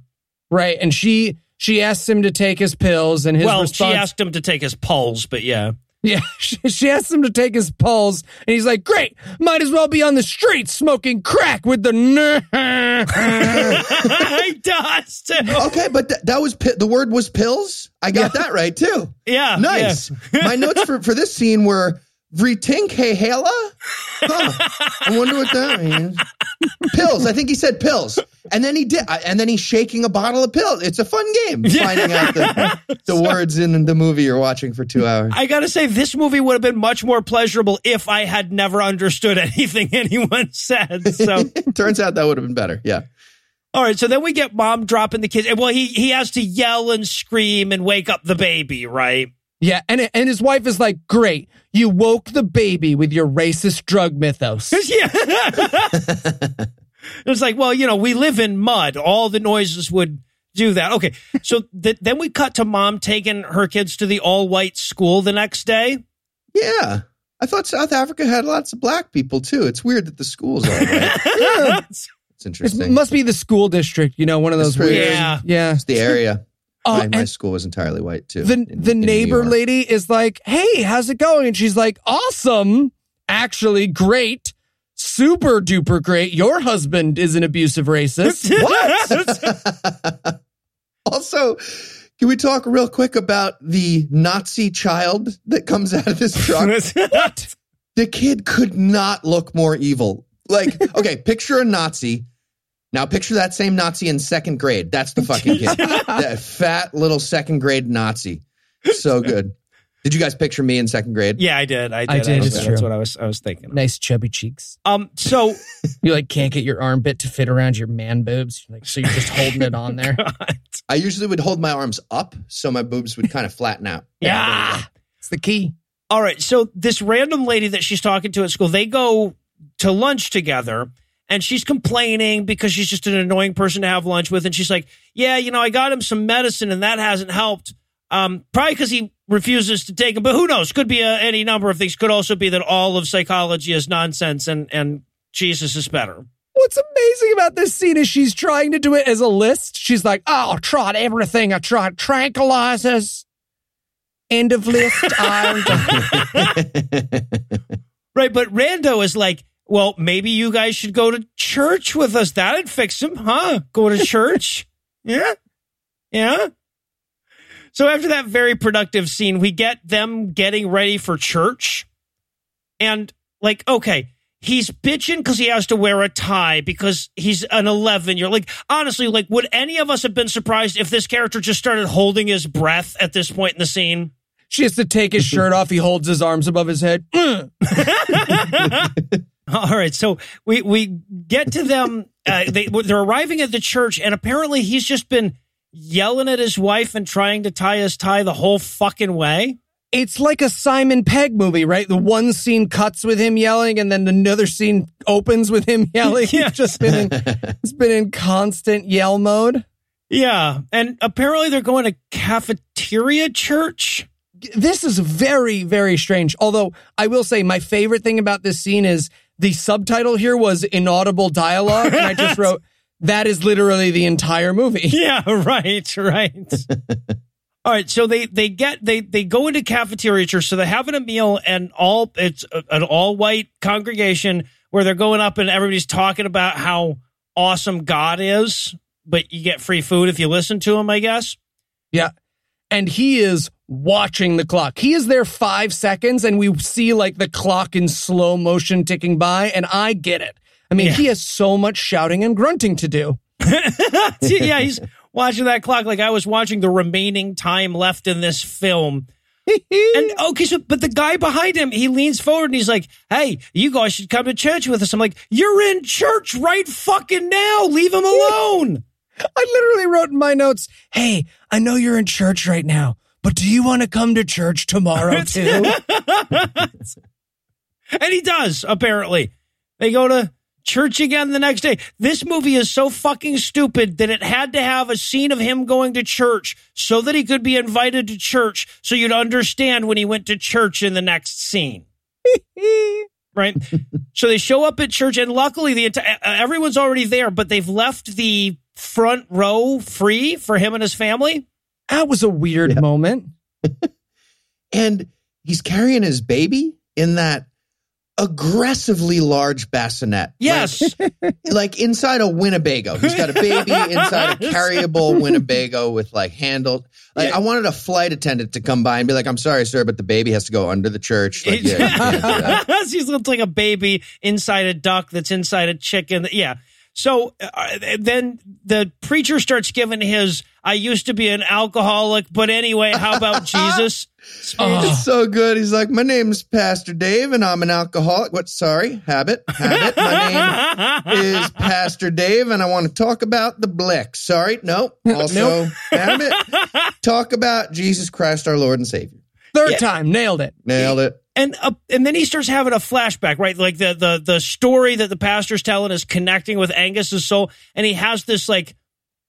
right and she she asks him to take his pills and his well, response she asked him to take his pulse, but yeah. Yeah she, she asks him to take his pulse and he's like great might as well be on the street smoking crack with the he does too. Okay, but th- that was pi- the word was pills. I got that right too. Yeah. Nice. My notes for, for this scene were Vritink Hehela. Huh. I wonder what that means. Pills. I think he said pills, and then he did, and then he's shaking a bottle of pills. It's a fun game finding out the, the words in the movie you're watching for two hours. I gotta say, this movie would have been much more pleasurable if I had never understood anything anyone said. So, Turns out that would have been better. Yeah. all right. So then we get mom dropping the kids. Well, he he has to yell and scream and wake up the baby, right? Yeah, and and his wife is like, "Great, you woke the baby with your racist drug mythos." Yeah. it's like, well, you know, we live in mud. All the noises would do that. Okay. So th- then we cut to mom taking her kids to the all white school the next day. Yeah. I thought South Africa had lots of black people too. It's weird that the schools are. Right? It's It interesting. must be the school district, you know, one of those weird. Yeah. yeah. It's the area. Uh, my, my school was entirely white too. the in- the in neighbor lady is like, "Hey, how's it going?" And she's like, "Awesome, actually, great." Super duper great. Your husband is an abusive racist. What? also, can we talk real quick about the Nazi child that comes out of this truck? what? the kid could not look more evil. Like, okay, picture a Nazi. Now picture that same Nazi in second grade. That's the fucking kid. that fat little second grade Nazi. So good. Did you guys picture me in second grade? Yeah, I did. I did. I did, That's, that's what I was. I was thinking. of. nice chubby cheeks. Um. So You like can't get your armpit to fit around your man boobs. Like so, you're just holding it on there. I usually would hold my arms up so my boobs would kind of flatten out. yeah. It's the key. All right. So this random lady that she's talking to at school, they go to lunch together. And she's complaining because she's just an annoying person to have lunch with. And she's like, Yeah, you know, I got him some medicine and that hasn't helped. Um, probably because he refuses to take him. But who knows? Could be a, any number of things. Could also be that all of psychology is nonsense and and Jesus is better. What's amazing about this scene is she's trying to do it as a list. She's like, oh, I tried everything. I tried tranquilizers. End of list. Right, but Rando is like, well, maybe you guys should go to church with us. That'd fix him, huh? Go to church. yeah. Yeah. So after that very productive scene, we get them getting ready for church. And like, okay, he's bitching because he has to wear a tie because he's an 11 year old. like honestly like would any of us have been surprised if this character just started holding his breath at this point in the scene she has to take his shirt off. He holds his arms above his head. All right, so we we get to them. Uh, they they're arriving at the church, and apparently he's just been yelling at his wife and trying to tie his tie the whole fucking way. It's like a Simon Pegg movie, right? The one scene cuts with him yelling, and then another scene opens with him yelling. Yeah. He's just been in, it's been in constant yell mode. Yeah, and apparently they're going to cafeteria church. this is very very strange although i will say my favorite thing about this scene is the subtitle here was inaudible dialogue and i just wrote that is literally the entire movie Yeah, right, right. all right, so they they get they they go into cafeteria church, so they're having a meal, and all it's a- an all white congregation where they're going up and everybody's talking about how awesome God is, but you get free food if you listen to him, I guess. yeah and he is watching the clock he is there five seconds and we see like the clock in slow motion ticking by and i get it i mean Yeah. he has so much shouting and grunting to do yeah, he's watching that clock like I was watching the remaining time left in this film. And okay, so but the guy behind him, he leans forward and he's like, "Hey, you guys should come to church with us." I'm like, "You're in church right fucking now. Leave him alone." I literally wrote in my notes, "Hey, I know you're in church right now, but do you want to come to church tomorrow too?" And he does, apparently. They go to church again the next day. This movie is so fucking stupid that it had to have a scene of him going to church so that he could be invited to church so you'd understand when he went to church in the next scene. right? so they show up at church, and luckily, the everyone's already there, but they've left the front row free for him and his family. that was a weird moment. and he's carrying his baby in that aggressively large bassinet. Yes, Like, like inside a Winnebago. He's got a baby inside a carryable Winnebago with like handles. Like Yeah. I wanted a flight attendant to come by and be like, "I'm sorry, sir, but the baby has to go under the church." Like, yeah, you can't do that. he looks like a baby inside a duck that's inside a chicken. Yeah. So uh, then the preacher starts giving his "I used to be an alcoholic, but anyway, how about Jesus?" speech. It's so good. He's like, "My name's Pastor Dave, and I'm an alcoholic." What? Sorry, habit, habit. My name is Pastor Dave, and I want to talk about the blick. Sorry, no. Also, habit. Talk about Jesus Christ, our Lord and Savior. Third time, nailed it. Nailed it. And uh, and then he starts having a flashback, right? Like the the the story that the pastor's telling is connecting with Angus's soul, and he has this like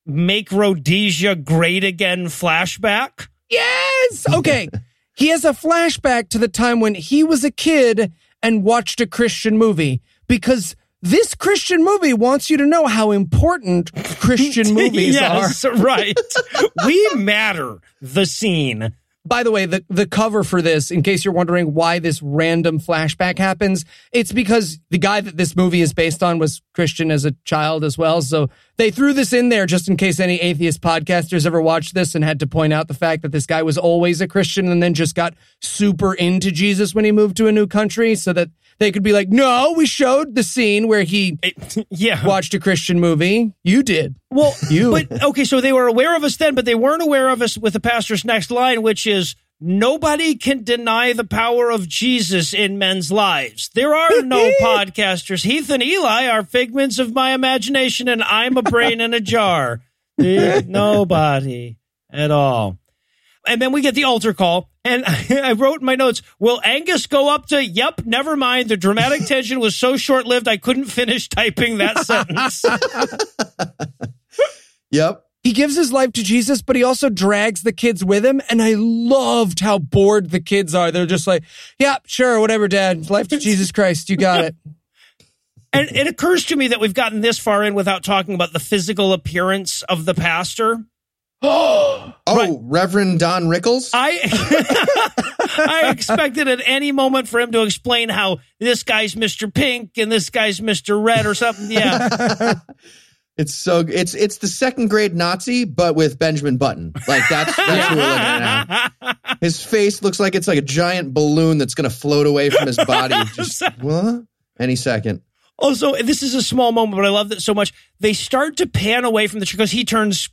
make Rhodesia great again flashback. Yes. Okay. he has a flashback to the time when he was a kid and watched a Christian movie because this Christian movie wants you to know how important Christian movies are. yes, right. we matter. The scene. By the way, the, the cover for this, in case you're wondering why this random flashback happens, it's because the guy that this movie is based on was Christian as a child as well. So they threw this in there just in case any atheist podcasters ever watched this and had to point out the fact that this guy was always a Christian and then just got super into Jesus when he moved to a new country so that they could be like, no, we showed the scene where he It- yeah. watched a Christian movie. You did. Well, You. but okay, so they were aware of us then, but they weren't aware of us with the pastor's next line, which is nobody can deny the power of Jesus in men's lives. There are no podcasters. Heath and Eli are figments of my imagination, and I'm a brain in a jar. Nobody at all. And then we get the altar call. And I wrote in my notes, will Angus go up to, yep, never mind. The dramatic tension was so short lived, I couldn't finish typing that sentence. Yep. He he gives his life to Jesus, but he also drags the kids with him. And I loved how bored the kids are. They're just like, yeah, sure, whatever, dad. Life to Jesus Christ. You got it. And it occurs to me that we've gotten this far in without talking about the physical appearance of the pastor. Oh, Reverend Don Rickles? I I expected at any moment for him to explain how this guy's Mr. Pink and this guy's Mr. Red or something. Yeah. It's so it's it's the second grade Nazi, but with Benjamin Button. Like that's that's who we're looking at now. His face looks like it's like a giant balloon that's gonna float away from his body. Just what? Any second. Also, this is a small moment, but I love that so much. They start to pan away from the because he turns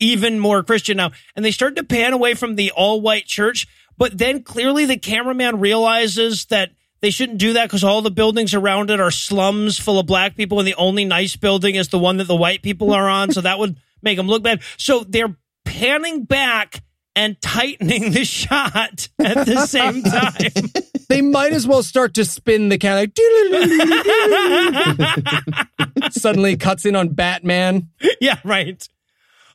even more Christian now, and they start to pan away from the all white church. But then clearly the cameraman realizes that they shouldn't do that because all the buildings around it are slums full of black people, and the only nice building is the one that the white people are on. so that would make them look bad. So they're panning back and tightening the shot at the same time. They might as well start to spin the camera. Like, suddenly cuts in on Batman. yeah, right.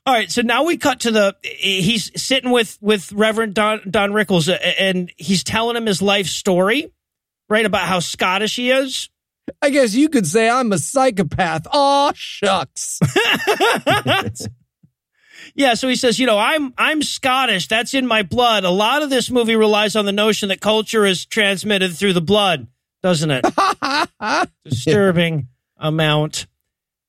All right, so now we cut to the he's sitting with with Reverend Don Don Rickles uh, and he's telling him his life story, right about how Scottish he is. I guess you could say I'm a psychopath. Aw, shucks. Yeah, so he says, you know, I'm I'm Scottish. That's in my blood. A lot of this movie relies on the notion that culture is transmitted through the blood, doesn't it? Disturbing amount.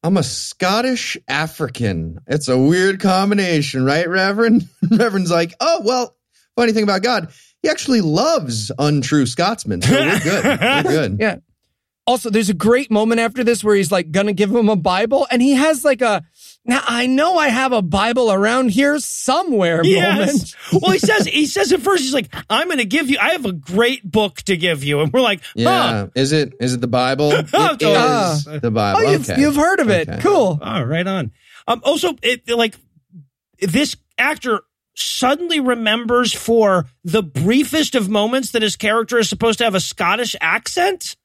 I'm a Scottish African. It's a weird combination, right, Reverend? Reverend's like, oh well, funny thing about God, he actually loves untrue Scotsmen. So we're good. We're good. Yeah. Also, there's a great moment after this where he's like gonna give him a Bible, and he has like a now I know I have a Bible around here somewhere moment. Yes. well, he says he says at first he's like, "I'm going to give you. I have a great book to give you," and we're like, Yeah. Is it is it the Bible? It Oh, is the Bible. Oh, you've, okay. you've heard of it. Okay. Cool. Oh, right on. Um, also, it like this actor suddenly remembers for the briefest of moments that his character is supposed to have a Scottish accent.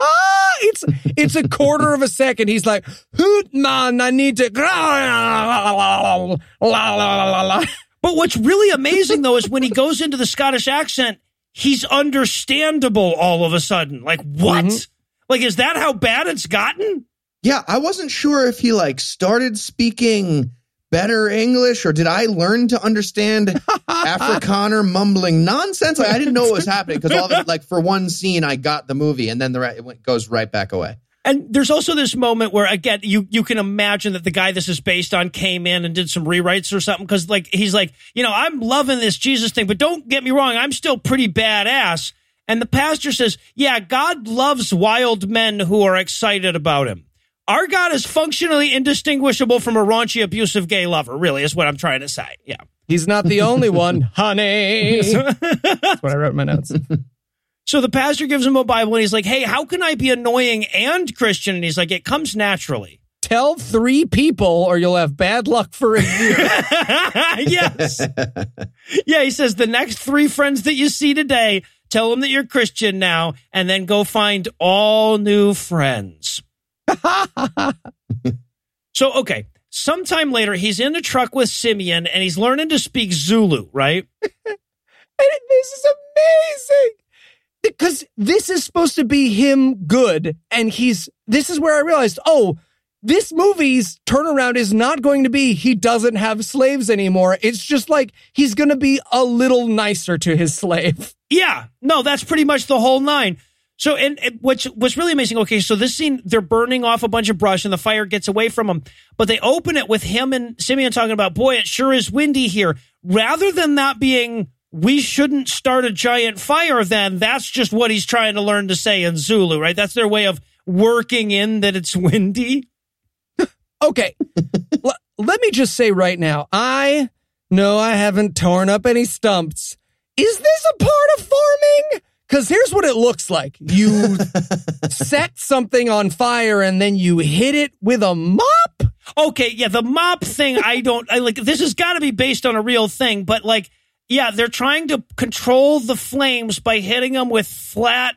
Ah, it's it's a quarter of a second. He's like, "Hoot, man, I need to." But what's really amazing though is when he goes into the Scottish accent, he's understandable all of a sudden. Like what? Like is that how bad it's gotten? Yeah, I wasn't sure if he like started speaking better English or did I learn to understand Afrikaner mumbling nonsense? Like, I didn't know what was happening because all of it, like for one scene, I got the movie and then the it went, goes right back away. And there's also this moment where again you you can imagine that the guy this is based on came in and did some rewrites or something because like he's like you know I'm loving this Jesus thing, but don't get me wrong, I'm still pretty badass. And the pastor says, yeah, God loves wild men who are excited about him. Our God is functionally indistinguishable from a raunchy, abusive gay lover. Really, is what I'm trying to say. Yeah. He's not the only one, honey. That's what I wrote in my notes. So the pastor gives him a Bible and he's like, hey, how can I be annoying and Christian? And he's like, it comes naturally. Tell three people, or you'll have bad luck for a year. yes. Yeah, he says the next three friends that you see today, tell them that you're Christian now, and then go find all new friends. so, okay. Sometime later, he's in the truck with Simeon and he's learning to speak Zulu, right? And this is amazing because this is supposed to be him good and he's this is where i realized oh this movie's turnaround is not going to be he doesn't have slaves anymore it's just like he's going to be a little nicer to his slave Yeah, no, that's pretty much the whole nine. So, and, and what's really amazing? Okay, so this scene, they're burning off a bunch of brush, and the fire gets away from them. But they open it with him and Simeon talking about, "Boy, it sure is windy here." Rather than that being, "We shouldn't start a giant fire," then that's just what he's trying to learn to say in Zulu, right? That's their way of working in that it's windy. okay L- let me just say right now i know i haven't torn up any stumps is this a part of farming because here's what it looks like you set something on fire and then you hit it with a mop Okay, yeah, the mop thing, I don't, I like, this has got to be based on a real thing, but like, yeah, they're trying to control the flames by hitting them with flat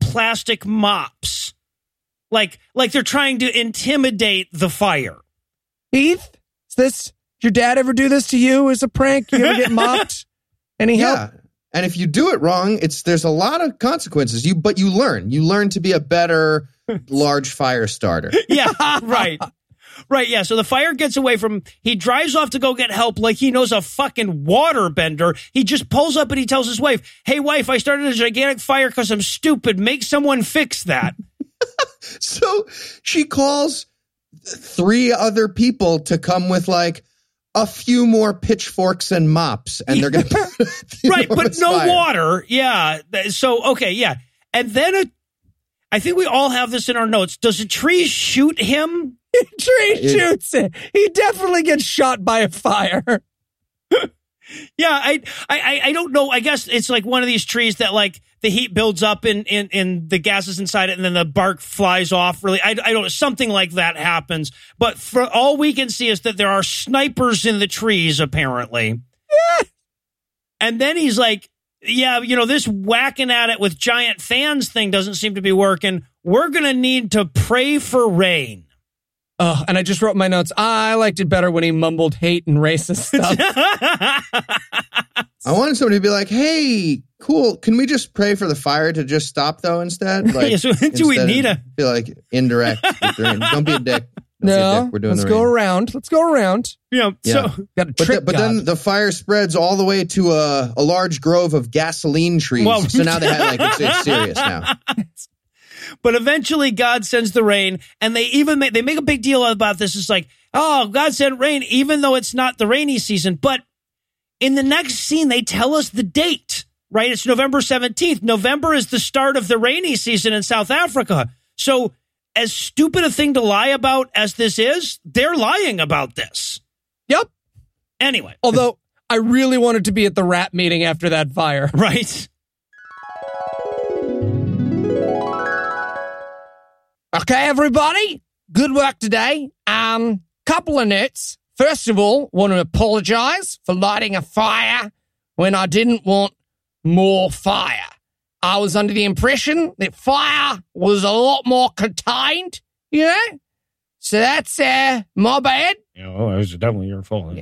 plastic mops. Like, like they're trying to intimidate the fire. Heath, is this your dad ever do this to you as a prank? You ever get mocked? Any help? Yeah. And if you do it wrong, it's there's a lot of consequences. You but you learn. You learn to be a better large fire starter. Yeah, right. Right, yeah. So the fire gets away from he drives off to go get help like he knows a fucking water bender. He just pulls up and he tells his wife, Hey wife, I started a gigantic fire because I'm stupid. Make someone fix that. So she calls three other people to come with like a few more pitchforks and mops, and they're going to right, but no water. Yeah. So okay, yeah. And then a I think we all have this in our notes. Does a tree shoot him? Tree shoots it. He definitely gets shot by a fire. Yeah, I, I, I don't know. I guess it's like one of these trees that like the heat builds up in, in, in the gases inside it, and then the bark flies off. Really, I, I don't know. Something like that happens. But for all we can see is that there are snipers in the trees, apparently. Yeah. And then he's like, "Yeah, you know, this whacking at it with giant fans thing doesn't seem to be working. We're gonna need to pray for rain." Oh, and I just wrote my notes. I liked it better when he mumbled hate and racist stuff. I wanted somebody to be like, "Hey, cool. Can we just pray for the fire to just stop though instead?" Like, Yeah, so do we need of- a- feel like indirect? with the rain. Don't be a dick. Don't be a no, dick. We're doing let's the go rain. around. Let's go around. you know, Yeah. so Got a But, trick the- but God. then the fire spreads all the way to a, a large grove of gasoline trees. Well- so now they had like it's, it's serious now. But eventually, God sends the rain, and they even make they make a big deal about this. It's like, oh, God sent rain, even though it's not the rainy season. But in the next scene, they tell us the date. Right? It's November seventeenth. November is the start of the rainy season in South Africa. So, as stupid a thing to lie about as this is, they're lying about this. yep. Anyway, Although I really wanted to be at the rap meeting after that fire. right? Okay, everybody. Good work today. Um, couple of notes. First of all, want to apologize for lighting a fire when I didn't want more fire. I was under the impression that fire was a lot more contained, you know? So that's uh my bad. Yeah, Oh, it was definitely your fault.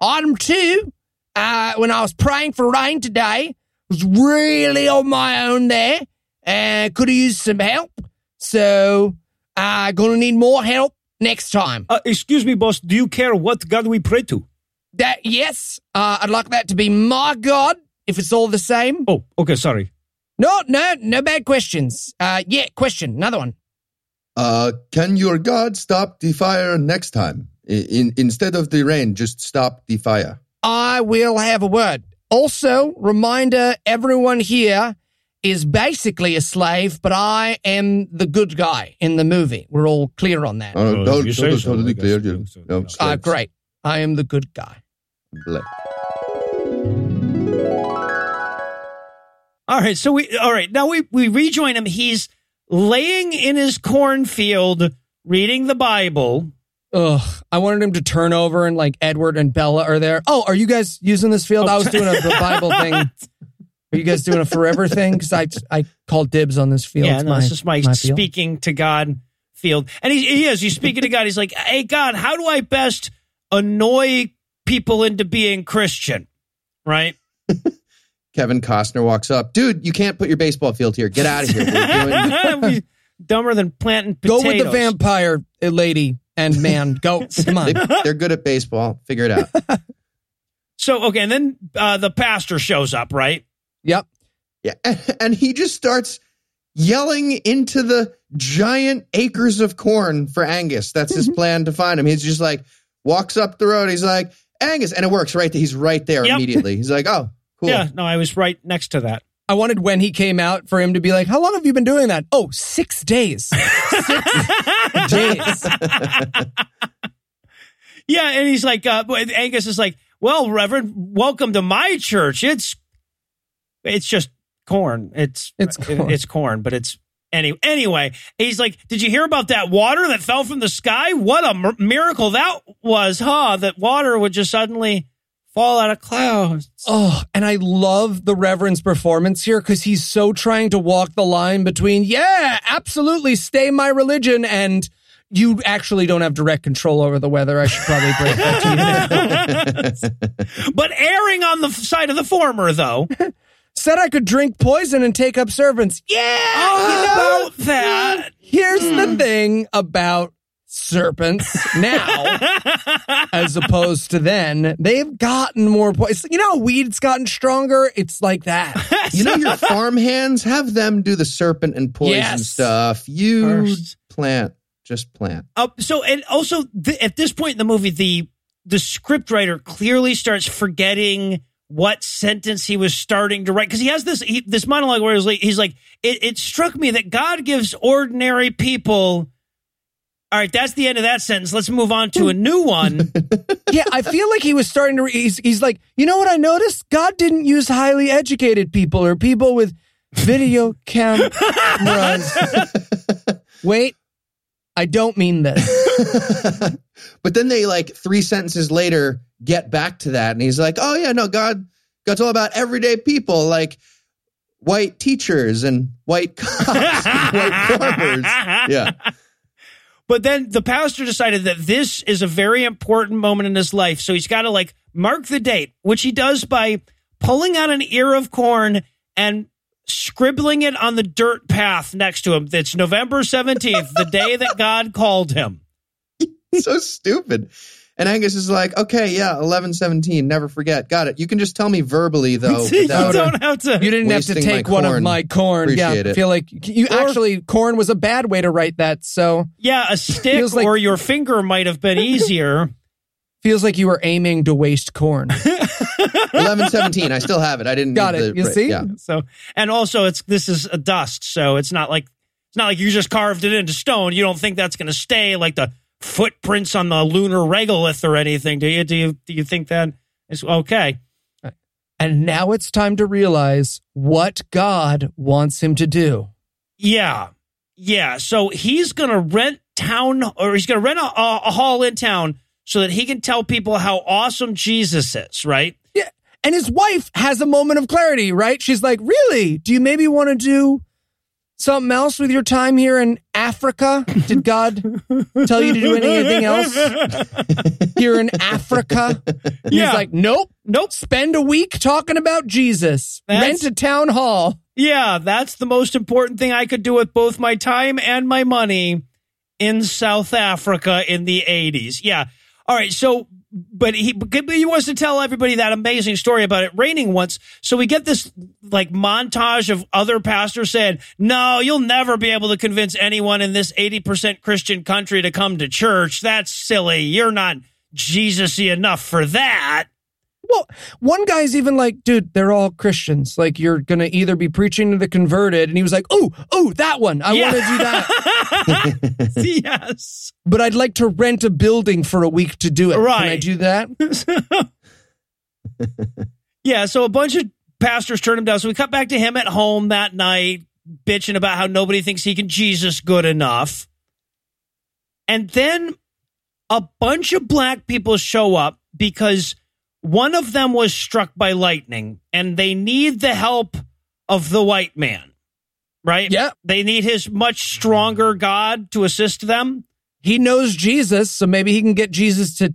Item two, uh, when I was praying for rain today, was really on my own there and could have used some help. So, uh, gonna need more help next time. Uh, excuse me, boss. Do you care what God we pray to? That, yes, uh, I'd like that to be my God, if it's all the same. Oh, okay. Sorry. No, no, no bad questions. Uh, yeah, question, another one. Uh, can your God stop the fire next time? In, instead of the rain, just stop the fire. I will have a word. Also, reminder everyone here is basically a slave, but I am the good guy in the movie. We're all clear on that. Oh, Well, if don't- you say don't- so, totally clear. You- so. no, Yeah. Uh, great. I am the good guy. Blah. All right, so we all right now we we rejoin him. He's laying in his cornfield reading the Bible. Ugh, I wanted him to turn over and like Edward and Bella are there. Oh, are you guys using this field? I was doing a the Bible thing. Are you guys doing a forever thing? Because I I called dibs on this field. yeah, It's no, my, this is my, field. speaking to God field, and he, he is. He's speaking to God. He's like, "Hey, God, how do I best annoy people into being Christian?" Right? Kevin Costner walks up. Dude, you can't put your baseball field here. Get out of here. Doing Dumber than planting Go with the vampire uh, lady and man. Go. Come on. they, they're good at baseball. Figure it out. So okay, and then uh, the pastor shows up. Right? Yep. Yeah. And he just starts yelling into the giant acres of corn for Angus. That's his plan to find him. He's just like, walks up the road. He's like, Angus. And it works right. He's right there Yep. immediately. He's like, oh, cool. Yeah. No, I was right next to that. I wanted when he came out for him to be like, "How long have you been doing that?" Oh, six days. Six days. Yeah, and he's like, uh, Angus is like, well, Reverend, welcome to my church. It's, it's just corn. It's It's corn. it's corn, but it's any anyway. He's like, did you hear about that water that fell from the sky? What a mir- miracle that was, huh? That water would just suddenly fall out of clouds. Oh, and I love the Reverend's performance here because he's so trying to walk the line between, yeah, absolutely, stay my religion, and you actually don't have direct control over the weather. I should probably break that to you. but erring on the side of the former, though. Said I could drink poison and take up servants. Yeah. Oh, about that. Here's the thing about serpents now, as opposed to then. They've gotten more poison. You know, weed's gotten stronger. It's like that. You know your farm hands have them do the serpent and poison Yes. stuff. You First. plant, just plant. Uh, so, and also th- at this point in the movie, the the scriptwriter clearly starts forgetting what sentence he was starting to write because he has this he, this monologue where he's like, he's like it, it struck me that God gives ordinary people. All right, that's the end of that sentence. Let's move on to a new one. yeah, I feel like he was starting to. He's, he's like, you know what I noticed? God didn't use highly educated people or people with video cameras. Wait, I don't mean this. but then they like three sentences later get back to that, and he's like, "Oh yeah, no, God, God's all about everyday people, like white teachers and white cops, and white farmers." Yeah, But then the pastor decided that this is a very important moment in his life. So he's got to like mark the date, which he does by pulling out an ear of corn and scribbling it on the dirt path next to him. It's November 17th, the day that God called him. so stupid. And Angus is like, "Okay, yeah, eleven seventeen, never forget. Got it. You can just tell me verbally though." you uh, don't have to. You didn't have to take one of my corn. Yeah, Appreciate I it. feel like you actually corn was a bad way to write that. So yeah, a stick like- or your finger might have been easier. feels like you were aiming to waste corn. eleven seventeen. I still have it. I didn't. Got need it. the- You see? Yeah. So, and also it's this is a dust, so it's not like it's not like you just carved it into stone. You don't think that's going to stay like the footprints on the lunar regolith or anything, do you? Do you do you think that is okay? and now it's time to realize what God wants him to do. Yeah, yeah. So he's going to rent town, or he's going to rent a, a, a hall in town so that he can tell people how awesome Jesus is. Right? Yeah. And his wife has a moment of clarity, right? She's like, Really? Do you maybe want to do something else with your time here in Africa? Did God tell you to do anything else here in Africa? And Yeah. He's like, Nope. Nope. Spend a week talking about Jesus. That's- Rent a town hall. Yeah, that's the most important thing I could do with both my time and my money in South Africa in the 80s. Yeah. All right. So, but he, but he wants to tell everybody that amazing story about it raining once. So we get this like montage of other pastors saying, no, you'll never be able to convince anyone in this 80% Christian country to come to church. That's silly. You're not Jesus-y enough for that. Well, one guy's even like, dude, they're all Christians. Like, you're going to either be preaching to the converted. And he was like, oh, oh, that one. I Yeah. want to do that. yes. but I'd like to rent a building for a week to do it. Can I do that? Yeah, so a bunch of pastors turned him down. So we cut back to him at home that night, bitching about how nobody thinks he can Jesus good enough. And then a bunch of black people show up because one of them was struck by lightning and they need the help of the white man, right? Yeah. They need his much stronger God to assist them. He knows Jesus, so maybe he can get Jesus to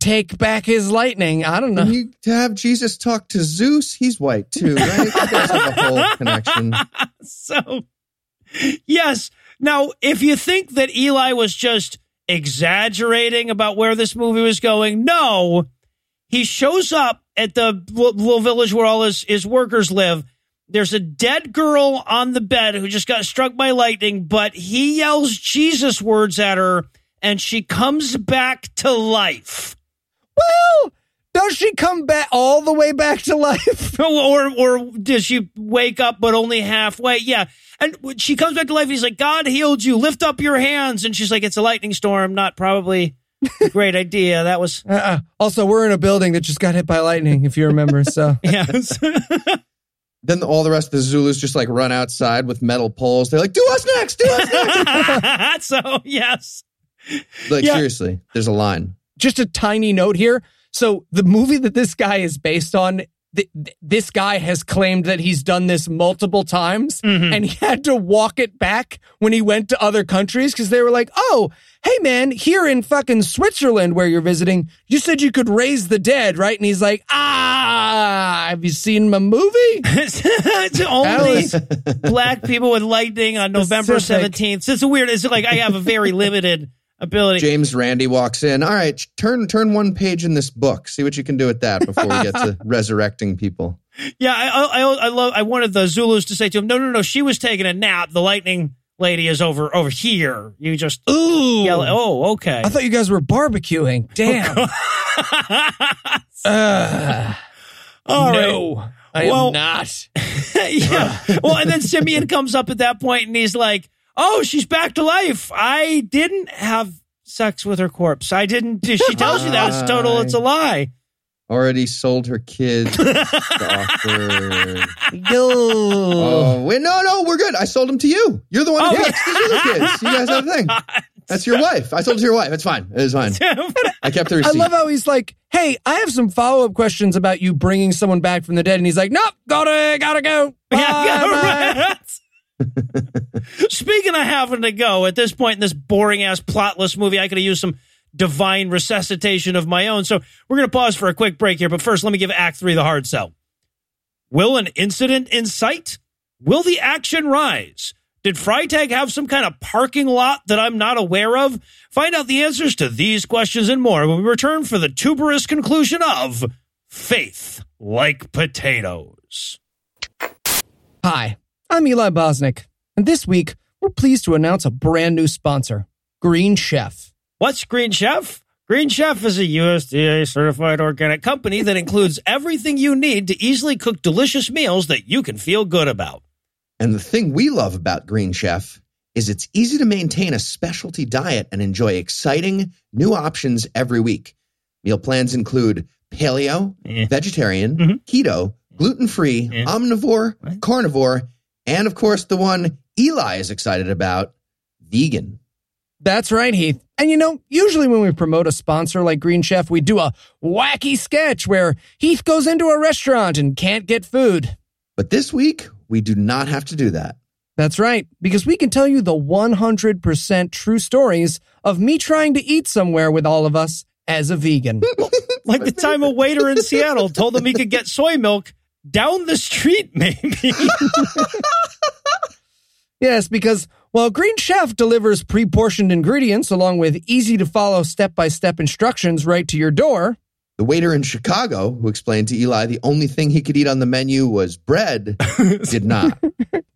take back his lightning. I don't know. And to have Jesus talk to Zeus, he's white too, right? You guys have a whole connection. so yes now if you think that eli was just exaggerating about where this movie was going no he shows up at the little village where all his, his workers live there's a dead girl on the bed who just got struck by lightning but he yells jesus words at her and she comes back to life Well, does she come back all the way back to life? or or does she wake up but only halfway? Yeah. And when she comes back to life, he's like, God healed you. Lift up your hands. And she's like, It's a lightning storm. Not probably great idea. That was Uh-uh. Also, we're in a building that just got hit by lightning, if you remember. So yes. Then all the rest of the Zulus just like run outside with metal poles. They're like, "Do us next, do us next." so yes. Like Yeah. seriously, there's a line. just a tiny note here. So the movie that this guy is based on th- th- this guy has claimed that he's done this multiple times Mhm. and he had to walk it back when he went to other countries because they were like, oh, hey man, here in fucking Switzerland where you're visiting, you said you could raise the dead, right? And he's like, ah, have you seen my movie? it's only black people with lightning on November 17th. So it's a weird, it's like I have a very limited ability. James Randi walks in. All right, turn turn one page in this book. See what you can do with that before we get to resurrecting people. Yeah, I, I, I, I love. I wanted the Zulus to say to him, "No, no, no. She was taking a nap. The lightning lady is over over here. You just Ooh. yell. Oh, okay. I thought you guys were barbecuing. Oh, Damn. Ugh. All right. no, I Well- am not. yeah. Well, and then Simeon comes up at that point and he's like, "Oh, she's back to life. I didn't have sex with her corpse. I didn't. She tells you that it's total. It's a lie." Already sold her kids. Awkward. Yo. Oh wait, no, no, we're good. I sold them to you. You're the one who Oh. fixed the other kids. You guys have a thing. That's your wife. I sold it to your wife. It's fine. It's fine. I kept the receipt. I love how he's like, "Hey, I have some follow up questions about you bringing someone back from the dead," and he's like, "Nope, gotta gotta go." Bye, Yeah, bye." right. Speaking of having to go, at this point in this boring ass plotless movie, I could have used some divine resuscitation of my own. So we're going to pause for a quick break here. But first, let me give Act Three the hard sell. Will an incident in sight? Will the action rise? Did Freytag have some kind of parking lot that I'm not aware of? Find out the answers to these questions and more when we return for the tuberous conclusion of Faith Like Potatoes. Hi, I'm Eli Bosnick, and this week we're pleased to announce a brand new sponsor, Green Chef. What's Green Chef? Green Chef is a USDA certified organic company that includes everything you need to easily cook delicious meals that you can feel good about. And the thing we love about Green Chef is it's easy to maintain a specialty diet and enjoy exciting new options every week. Meal plans include paleo, Eh. vegetarian, Mhm. keto, gluten free, Yeah. omnivore, Right. carnivore, and of course, the one Eli is excited about vegan. That's right, Heath. And you know, usually when we promote a sponsor like Green Chef, we do a wacky sketch where Heath goes into a restaurant and can't get food. But this week, we do not have to do that. That's right, because we can tell you the 100% true stories of me trying to eat somewhere with all of us as a vegan. Like the time a waiter in Seattle told him he could get soy milk down the street, maybe. yes, because while Green Chef delivers pre portioned ingredients along with easy to follow step by step instructions right to your door, The waiter in Chicago, who explained to Eli the only thing he could eat on the menu was bread, did not.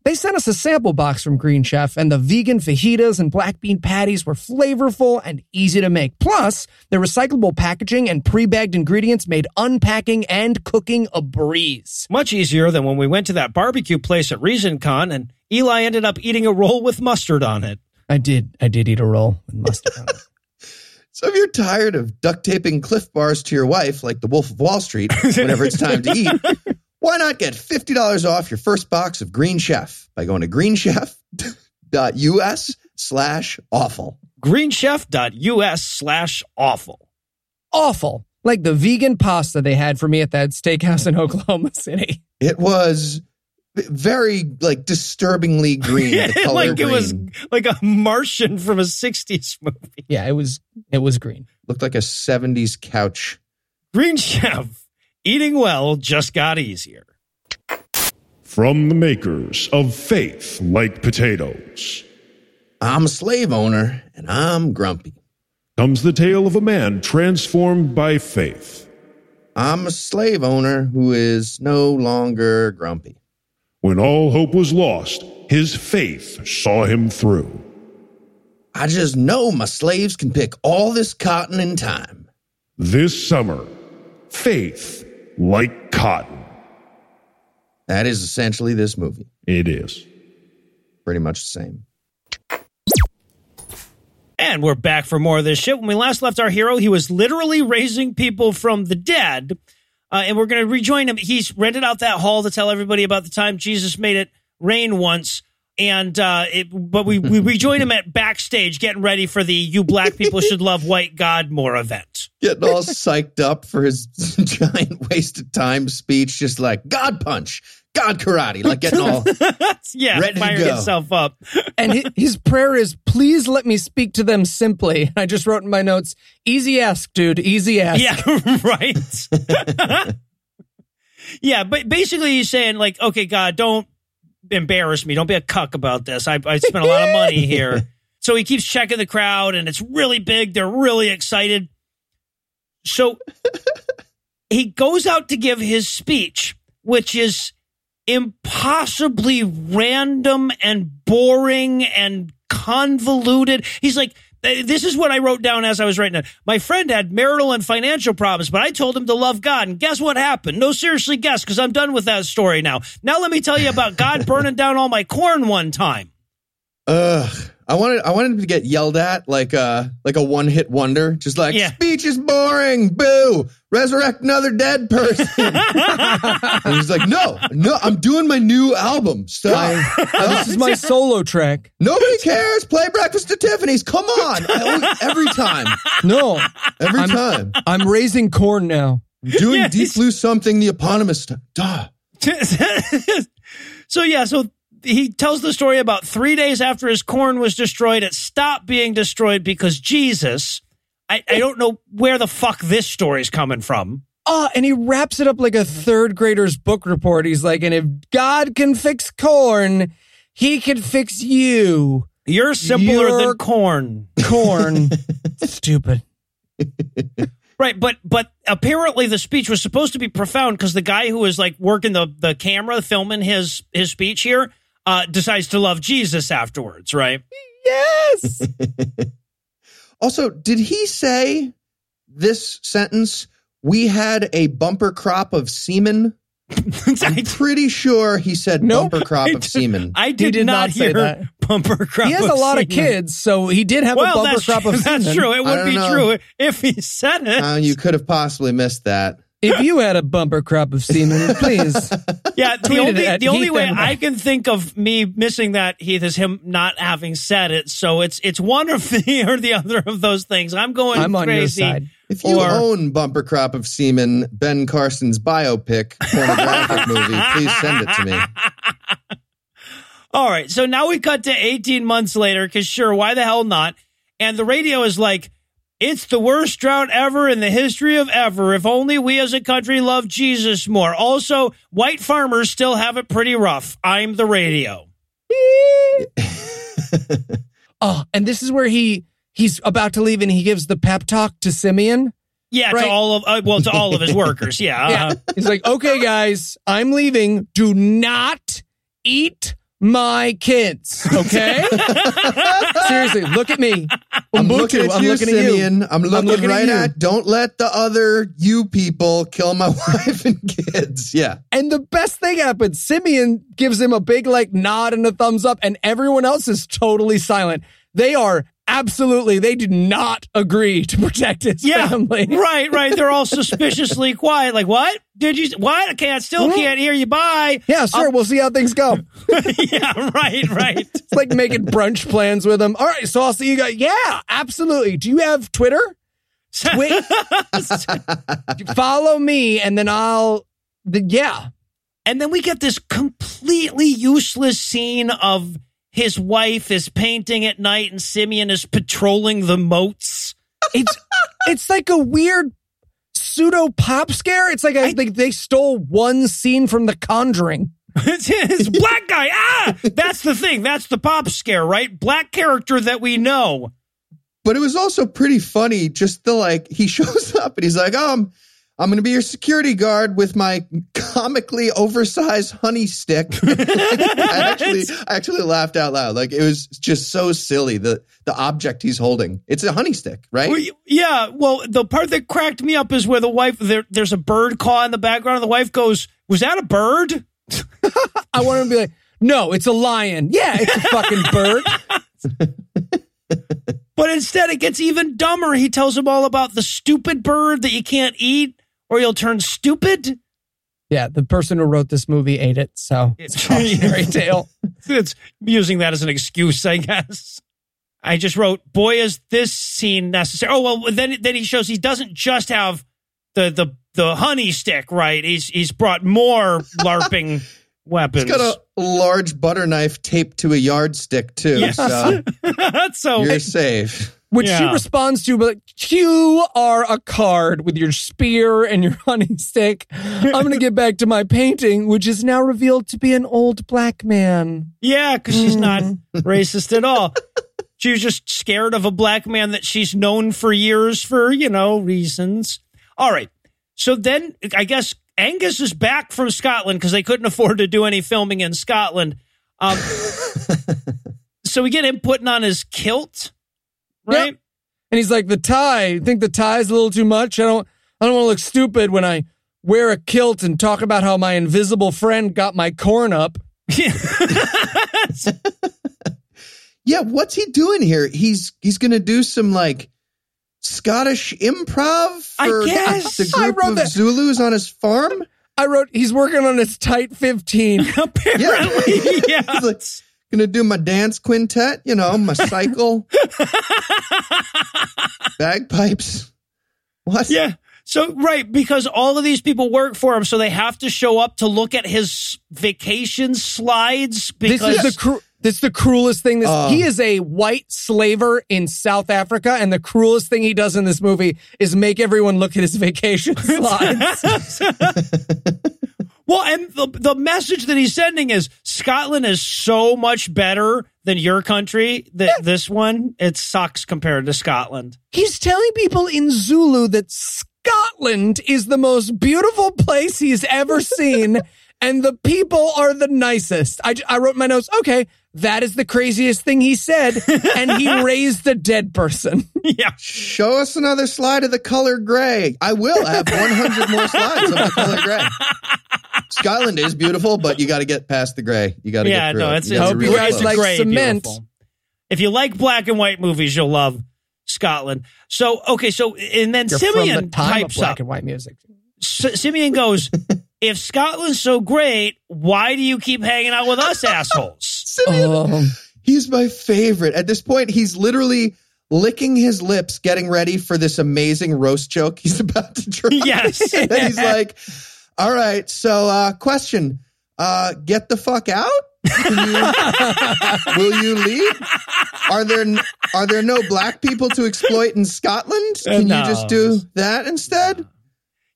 They sent us a sample box from Green Chef, and the vegan fajitas and black bean patties were flavorful and easy to make. Plus, their recyclable packaging and pre bagged ingredients made unpacking and cooking a breeze. Much easier than when we went to that barbecue place at ReasonCon and Eli ended up eating a roll with mustard on it. I did, I did eat a roll with mustard on it. So if you're tired of duct taping Clif Bars to your wife like the Wolf of Wall Street whenever it's time to eat, why not get $50 off your first box of Green Chef by going to greenchef.us slash awful. Greenchef.us slash awful. Awful. Like the vegan pasta they had for me at that steakhouse in Oklahoma City. It was very like disturbingly green. The color like it was like a Martian from a 60s movie. Yeah, it was it was green. looked like a 70s couch. Green Chef. Eating well just got easier. From the makers of Faith Like Potatoes I'm a slave owner and I'm grumpy. comes the tale of a man transformed by faith. I'm a slave owner who is no longer grumpy. When all hope was lost, his faith saw him through. I just know my slaves can pick all this cotton in time. This summer, faith like cotton. That is essentially this movie. It is. Pretty much the same. And we're back for more of this shit. When we last left our hero, he was literally raising people from the dead. Uh, and we're going to rejoin him. He's rented out that hall to tell everybody about the time Jesus made it rain once. And uh, it, but we, we we join him at backstage, getting ready for the "You Black People Should Love White God More" event. Getting all psyched up for his giant waste of time speech, just like God punch, God karate, like getting all yeah, Ready to firing go. himself up. And his prayer is, please let me speak to them simply. I just wrote in my notes, easy ask, dude, easy ask. Yeah, right. yeah, but basically he's saying like, okay, God, don't embarrass me. Don't be a cuck about this. I, I spent a lot of money here. So he keeps checking the crowd, and it's really big. They're really excited. So he goes out to give his speech, which is impossibly random and boring and convoluted. He's like, Uh, this is what I wrote down as I was writing it. My friend had marital and financial problems, but I told him to love God. And guess what happened? No, seriously, guess, because I'm done with that story now. Now let me tell you about God burning down all my corn one time. Ugh. I wanted I wanted to get yelled at like a like a one hit wonder, just like Yeah. speech is boring, boo, resurrect another dead person. and he's like, no, no, I'm doing my new album. Stop. This is my solo track. Nobody cares. Play breakfast at Tiffany's. Come on, I always- every time, No, every I'm- time. I'm raising corn now. Doing Yeah, deep blue something the eponymous. Duh. so yeah, so he tells the story about three days after his corn was destroyed. It stopped being destroyed because Jesus. I, I don't know where the fuck this story's coming from. Oh, and he wraps it up like a third grader's book report. He's like, and if God can fix corn, he can fix you. You're simpler You're- than corn. Corn. Stupid. Right, but but apparently the speech was supposed to be profound because the guy who was like working the the camera, filming his his speech here, uh, decides to love Jesus afterwards. Right? Yes. Also, did he say this sentence? We had a bumper crop of semen. I'm pretty sure he said Nope. bumper crop I of semen. I did, did not, not say hear that. bumper crop. He has a lot of kids, so he did have a bumper crop true. of That's semen. That's true. It would be know. true if he said it. Uh, you could have possibly missed that. If you had a bumper crop of semen, please. Yeah, the Tweeted only it at the only way I can think of me missing that Heath is him not having said it. So it's it's one of the or the other of those things. I'm going I'm on your side. If you Or- own Bumper Crop of Semen, Ben Carson's biopic pornographic movie, please send it to me. All right, so now we cut to 18 months later because sure, why the hell not? And the radio is like, it's the worst drought ever in the history of ever. If only we as a country love Jesus more. Also, white farmers still have it pretty rough. I'm the radio. Oh, and this is where he he's about to leave and he gives the pep talk to Simeon. Yeah, Right. to all of uh, well, to all of his workers. Yeah, Yeah. uh-huh. He's like, okay, guys, I'm leaving. Do not eat my kids. Okay? Seriously, look at me. I'm Ubuntu, looking at I'm you, looking at you. Simeon. I'm looking, looking at right you. at, don't let the other you people kill my wife and kids. Yeah. And the best thing happens, Simeon gives him a big like nod and a thumbs up, and everyone else is totally silent. They are absolutely, they do not agree to protect his yeah, family. right, right. They're all suspiciously quiet. Like, what did you? What? Okay, I can't. Still mm. can't hear you. Bye. Yeah, sure. Um, we'll see how things go. yeah, right, right. It's like making brunch plans with them. All right, so I'll see you guys. Yeah, absolutely. Do you have Twitter? Wait, follow me, and then I'll. The, yeah, And then we get this completely useless scene of his wife is painting at night and Simeon is patrolling the moats. it's it's like a weird pseudo pop scare. It's like I think they stole one scene from The Conjuring. It's his black guy. Ah, that's the thing. That's the pop scare, right? Black character that we know. But it was also pretty funny. Just the like, he shows up and he's like, um, I'm going to be your security guard with my comically oversized honey stick. I actually, I actually laughed out loud. Like it was just so silly. The the object he's holding, it's a honey stick, right? Well, Yeah. Well, the part that cracked me up is where the wife there, there's a bird caw in the background. And the wife goes, "Was that a bird?" I want to be like, no, it's a lion. Yeah, it's a fucking bird. But instead, it gets even dumber. He tells him all about the stupid bird that you can't eat, or you'll turn stupid. Yeah, the person who wrote this movie ate it, so it's a cautionary tale. it's using that as an excuse, I guess. I just wrote, "Boy, is this scene necessary." Oh well, then then he shows he doesn't just have the the the honey stick, right? He's he's brought more larping weapons. He's got a large butter knife taped to a yardstick too. Yes. So so you're safe. Which she responds to, but you are a card with your spear and your honey stick. I'm going to get back to my painting, which is now revealed to be an old black man. yeah, because she's not racist at all. She was just scared of a black man that she's known for years for you know reasons. All right, so then I guess Angus is back from Scotland because they couldn't afford to do any filming in Scotland. Um, so we get him putting on his kilt, right? Yep. And he's like, the tie. I think the tie's a little too much. I don't I don't want to look stupid when I wear a kilt and talk about how my invisible friend got my corn up. Yeah, what's he doing here? He's he's gonna do some like Scottish improv I for guess. the I group wrote of that. Zulus on his farm. I wrote he's working on his tight 15. Apparently, yeah. He's like, gonna do my dance quintet, you know, my cycle, bagpipes. What? Yeah. So right, because all of these people work for him, so they have to show up to look at his vacation slides. This is the cru- this is the cruelest thing. This Uh. he is a white slaver in South Africa, and the cruelest thing he does in this movie is make everyone look at his vacation slides. well, and the the message that he's sending is Scotland is so much better than your country. That this one it sucks compared to Scotland. He's telling people in Zulu that Scotland is the most beautiful place he's ever seen, and the people are the nicest. I, I wrote my notes, okay, that is the craziest thing he said, and he raised a dead person. yeah. Show us another slide of the color gray. I will have 100 more slides of the color gray. Scotland is beautiful, but you got to get past the gray. You got to Yeah, get through no, it. it's, You it's, gotta Hope you guys it's like great, cement. beautiful. If you like black and white movies, you'll love Scotland. So okay, so and then You're from Simeon the time of black up. and white music. S- Simeon goes, "If Scotland's so great, why do you keep hanging out with us assholes?" Simeon, Um, he's my favorite. At this point, he's literally licking his lips, getting ready for this amazing roast joke he's about to drop. Yes. and he's like, "All right, so uh, question: uh, Get the fuck out? You, will you leave? Are there are there no black people to exploit in Scotland? Can No. you just do that instead?"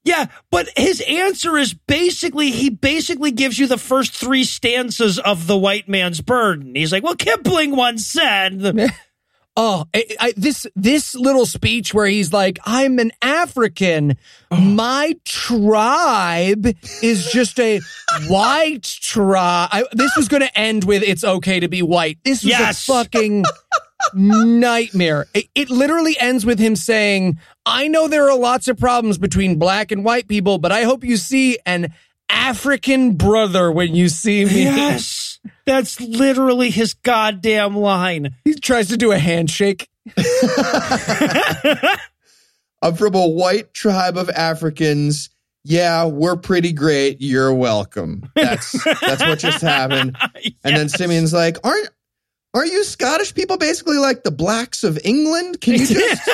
Yeah, but his answer is basically he basically gives you the first three stanzas of the white man's burden. He's like, "Well, Kipling once said." Oh, I, I, this this little speech where he's like, "I'm an African. Oh. My tribe is just a white tribe." I, this was going to end with "It's okay to be white." This was Yes. a fucking nightmare. It, it literally ends with him saying, "I know there are lots of problems between black and white people, but I hope you see an African brother when you see me." Yes, that's literally his goddamn line. He tries to do a handshake. I'm from a white tribe of Africans. Yeah, we're pretty great. You're welcome. That's that's what just happened. And then Simeon's like, "Aren't aren't you Scottish people basically like the blacks of England? Can you just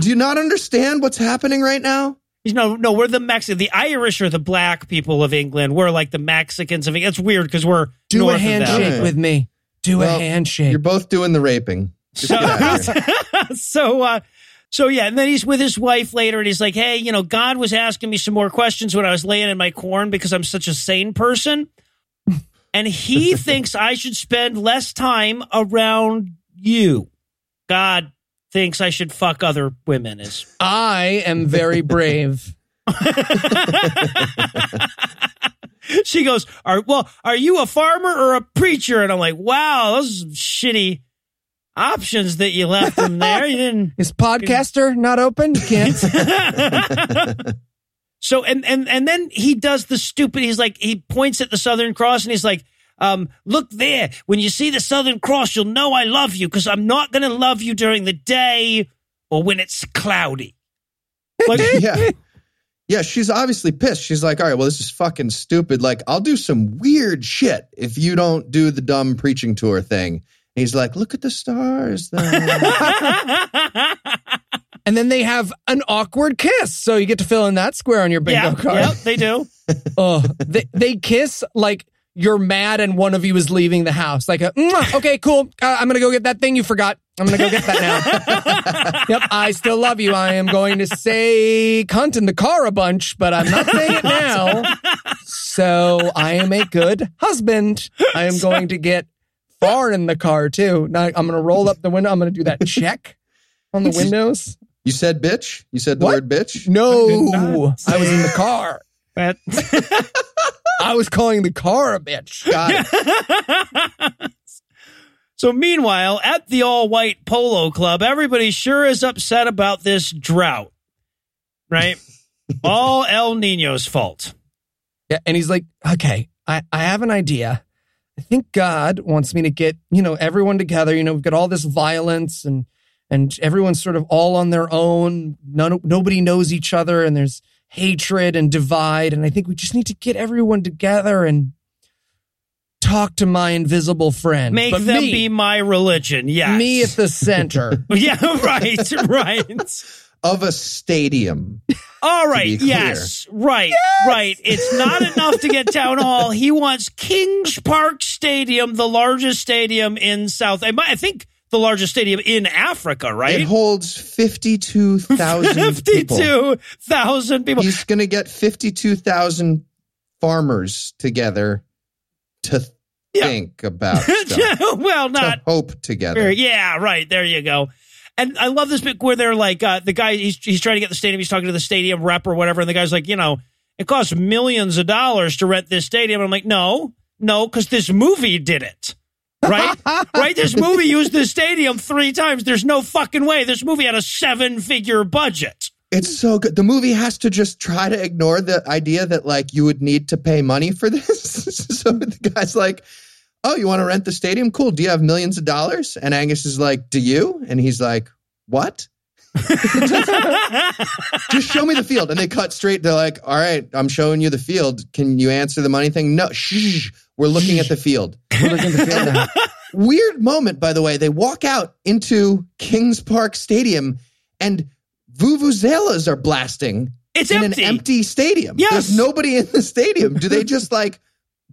do you not understand what's happening right now?" No, no, we're the Mexican. The Irish are the black people of England. We're like the Mexicans of England. It's weird because we're Do north a of them. handshake with me. Do Well, a handshake. You're both doing the raping. Just So, get out of here. so, uh, so yeah, and then he's with his wife later, and he's like, "Hey, you know, God was asking me some more questions when I was laying in my corn because I'm such a sane person, and He thinks I should spend less time around you. God thinks I should fuck other women. Is I am very brave. she goes, "Are well, are you a farmer or a preacher?" And I'm like, "Wow, those shitty options that you left him there. You didn't." Is podcaster not open? You can't. So and and and then he does the stupid. He's like he points at the Southern Cross and he's like, um, "Look there. When you see the Southern Cross, you'll know I love you because I'm not going to love you during the day or when it's cloudy." Like, yeah. Yeah, she's obviously pissed. She's like, all right, well, this is fucking stupid. Like, I'll do some weird shit if you don't do the dumb preaching tour thing. And he's like, look at the stars. And then they have an awkward kiss. So you get to fill in that square on your bingo yeah, card. yeah, they do. Oh, they, they kiss like you're mad and one of you is leaving the house. Like, a, okay, cool. Uh, I'm going to go get that thing you forgot. I'm going to go get that now. yep, I still love you. I am going to say cunt in the car a bunch, but I'm not saying it now. So I am a good husband. I am going to get far in the car too. Now I'm going to roll up the window. I'm going to do that check on the windows. you said bitch? You said the What? word bitch? No, I was in the car. That- I was calling the car a bitch. So meanwhile, at the all-white polo club, everybody sure is upset about this drought. Right? All El Nino's fault. Yeah, and he's like, okay, I, I have an idea. I think God wants me to get, you know, everyone together. You know, we've got all this violence and and everyone's sort of all on their own. None, nobody knows each other, and there's hatred and divide. And I think we just need to get everyone together and talk to my invisible friend. Make But them me, be my religion. Yes. me at the center. Yeah, right, right. Of a stadium. All right. be right. Yes. Right. Right. It's not enough to get town hall. He wants Kings Park Stadium, the largest stadium in South. I think the largest stadium in Africa. Right? It holds 52,000 people. Fifty-two thousand people. He's going to get 52,000 farmers together to Yeah. think about stuff, well, to not. hope together. Yeah. Right. There you go. And I love this bit where they're like, uh, the guy, he's, he's trying to get the stadium. He's talking to the stadium rep or whatever. And the guy's like, you know, it costs millions of dollars to rent this stadium. I'm like, no, no, because this movie did it. Right? right? This movie used the stadium three times. There's no fucking way. This movie had a seven figure budget. It's so good. The movie has to just try to ignore the idea that like you would need to pay money for this. so the guy's like, "Oh, you want to rent the stadium? Cool. Do you have millions of dollars?" And Angus is like, "Do you?" And he's like, "What?" Just show me the field. And they cut straight. They're like, "All right, I'm showing you the field. Can you answer the money thing?" No. Shh. We're looking at the field. We're looking to feel now. Weird moment, by the way. They walk out into Kings Park Stadium and vuvuzelas are blasting It's in empty. an empty stadium. Yes. There's nobody in the stadium. Do they just like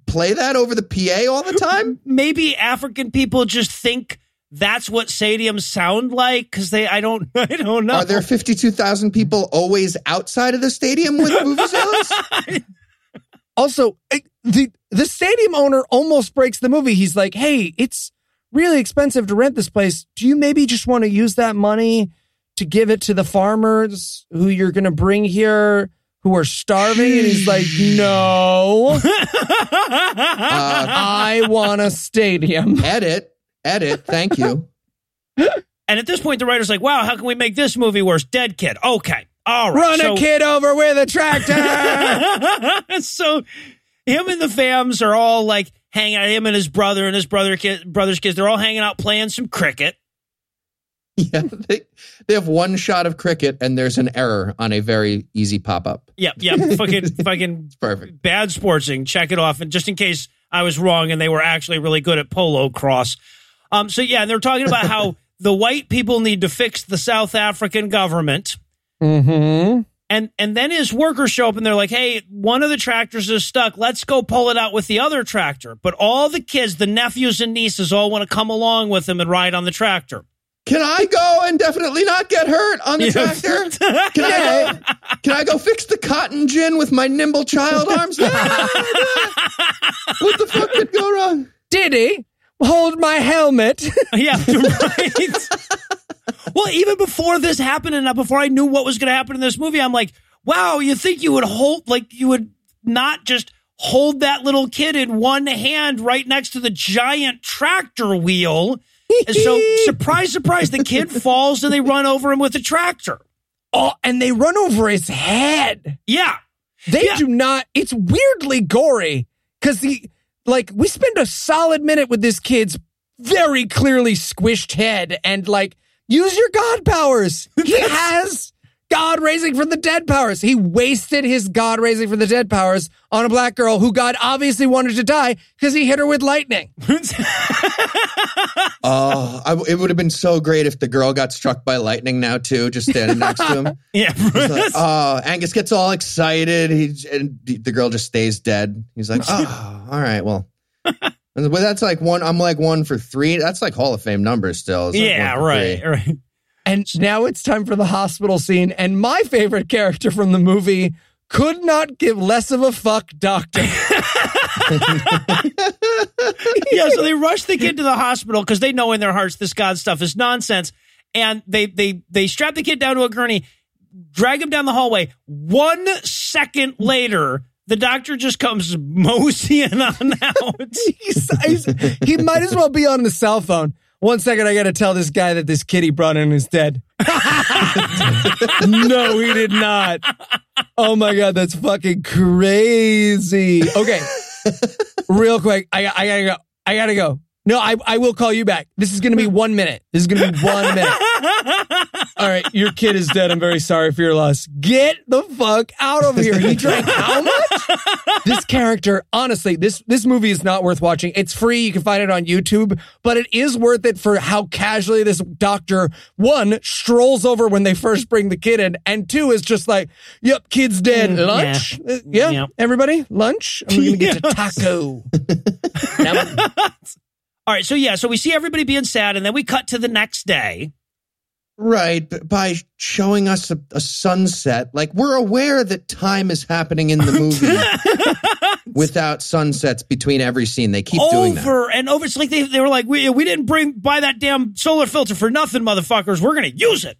play that over the PA all the time? Maybe African people just think that's what stadiums sound like because they, I don't, I don't know. Are there 52,000 people always outside of the stadium with vuvuzelas? Also, the the stadium owner almost breaks the movie. He's like, "Hey, it's really expensive to rent this place. Do you maybe just want to use that money to give it to the farmers who you're going to bring here who are starving?" And he's like, "No, Uh, I want a stadium." edit, edit. Thank you. And at this point, the writer's like, wow, how can we make this movie worse? Dead kid. Okay. All right. Run so, a kid over with a tractor. so him and the fams are all like hanging out. Him and his brother and his brother kid, brother's kids, they're all hanging out playing some cricket. Yeah, they, they have one shot of cricket and there's an error on a very easy pop up. Yep, yep. fucking, fucking Perfect. bad sportsing. Check it off. And just in case I was wrong and they were actually really good at polocrosse. Um, so yeah, and they're talking about how the white people need to fix the South African government. mm-hmm. And and then his workers show up and they're like, "Hey, one of the tractors is stuck. Let's go pull it out with the other tractor." But all the kids, the nephews and nieces, all want to come along with him and ride on the tractor. Can I go and definitely not get hurt on the tractor? Can I go? Can I go fix the cotton gin with my nimble child arms? what the fuck could go wrong? Diddy, hold my helmet. yeah, right. Well, even before this happened and before I knew what was going to happen in this movie, I'm like, "Wow, you think you would hold like you would not just hold that little kid in one hand right next to the giant tractor wheel?" And so, surprise, surprise, the kid falls and they run over him with a tractor. oh, and they run over his head. Yeah. They Yeah. do not. It's weirdly gory because the like we spend a solid minute with this kid's very clearly squished head and like use your god powers. He has God raising from the dead powers. He wasted his God raising from the dead powers on a black girl who God obviously wanted to die because he hit her with lightning. Oh, I, it would have been so great if the girl got struck by lightning now too, just standing next to him. yeah. Like, oh, Angus gets all excited. He and the the girl just stays dead. He's like, oh, all right, well. But that's like one. I'm like one for three. That's like Hall of Fame numbers still. It's like yeah, one right, three. right. And now it's time for the hospital scene. And my favorite character from the movie could not give less of a fuck doctor. yeah, so they rush the kid to the hospital because they know in their hearts this God stuff is nonsense. And they they they strap the kid down to a gurney, drag him down the hallway. One second later, the doctor just comes moseying on out. He's- he's- he might as well be on the cell phone. One second, I got to tell this guy that this kid he brought in is dead. no, he did not. Oh my god, that's fucking crazy. Okay, real quick, I I gotta go. I gotta go. No, I I will call you back. This is gonna be one minute. This is gonna be one minute. All right, your kid is dead. I'm very sorry for your loss. Get the fuck out of here. He drank how much? this character, honestly, this this movie is not worth watching. It's free. You can find it on YouTube, but it is worth it for how casually this doctor one strolls over when they first bring the kid in, and two is just like, "Yep, kid's dead. Mm, lunch, Uh, yeah, Yeah. everybody, lunch. I'm gonna get to taco." All right, so yeah, so we see everybody being sad, and then we cut to the next day. Right, but by showing us a, a sunset, like we're aware that time is happening in the movie without sunsets between every scene. They keep doing that. over and over. It's like they, they were like, we, we didn't bring buy that damn solar filter for nothing, motherfuckers. We're gonna use it.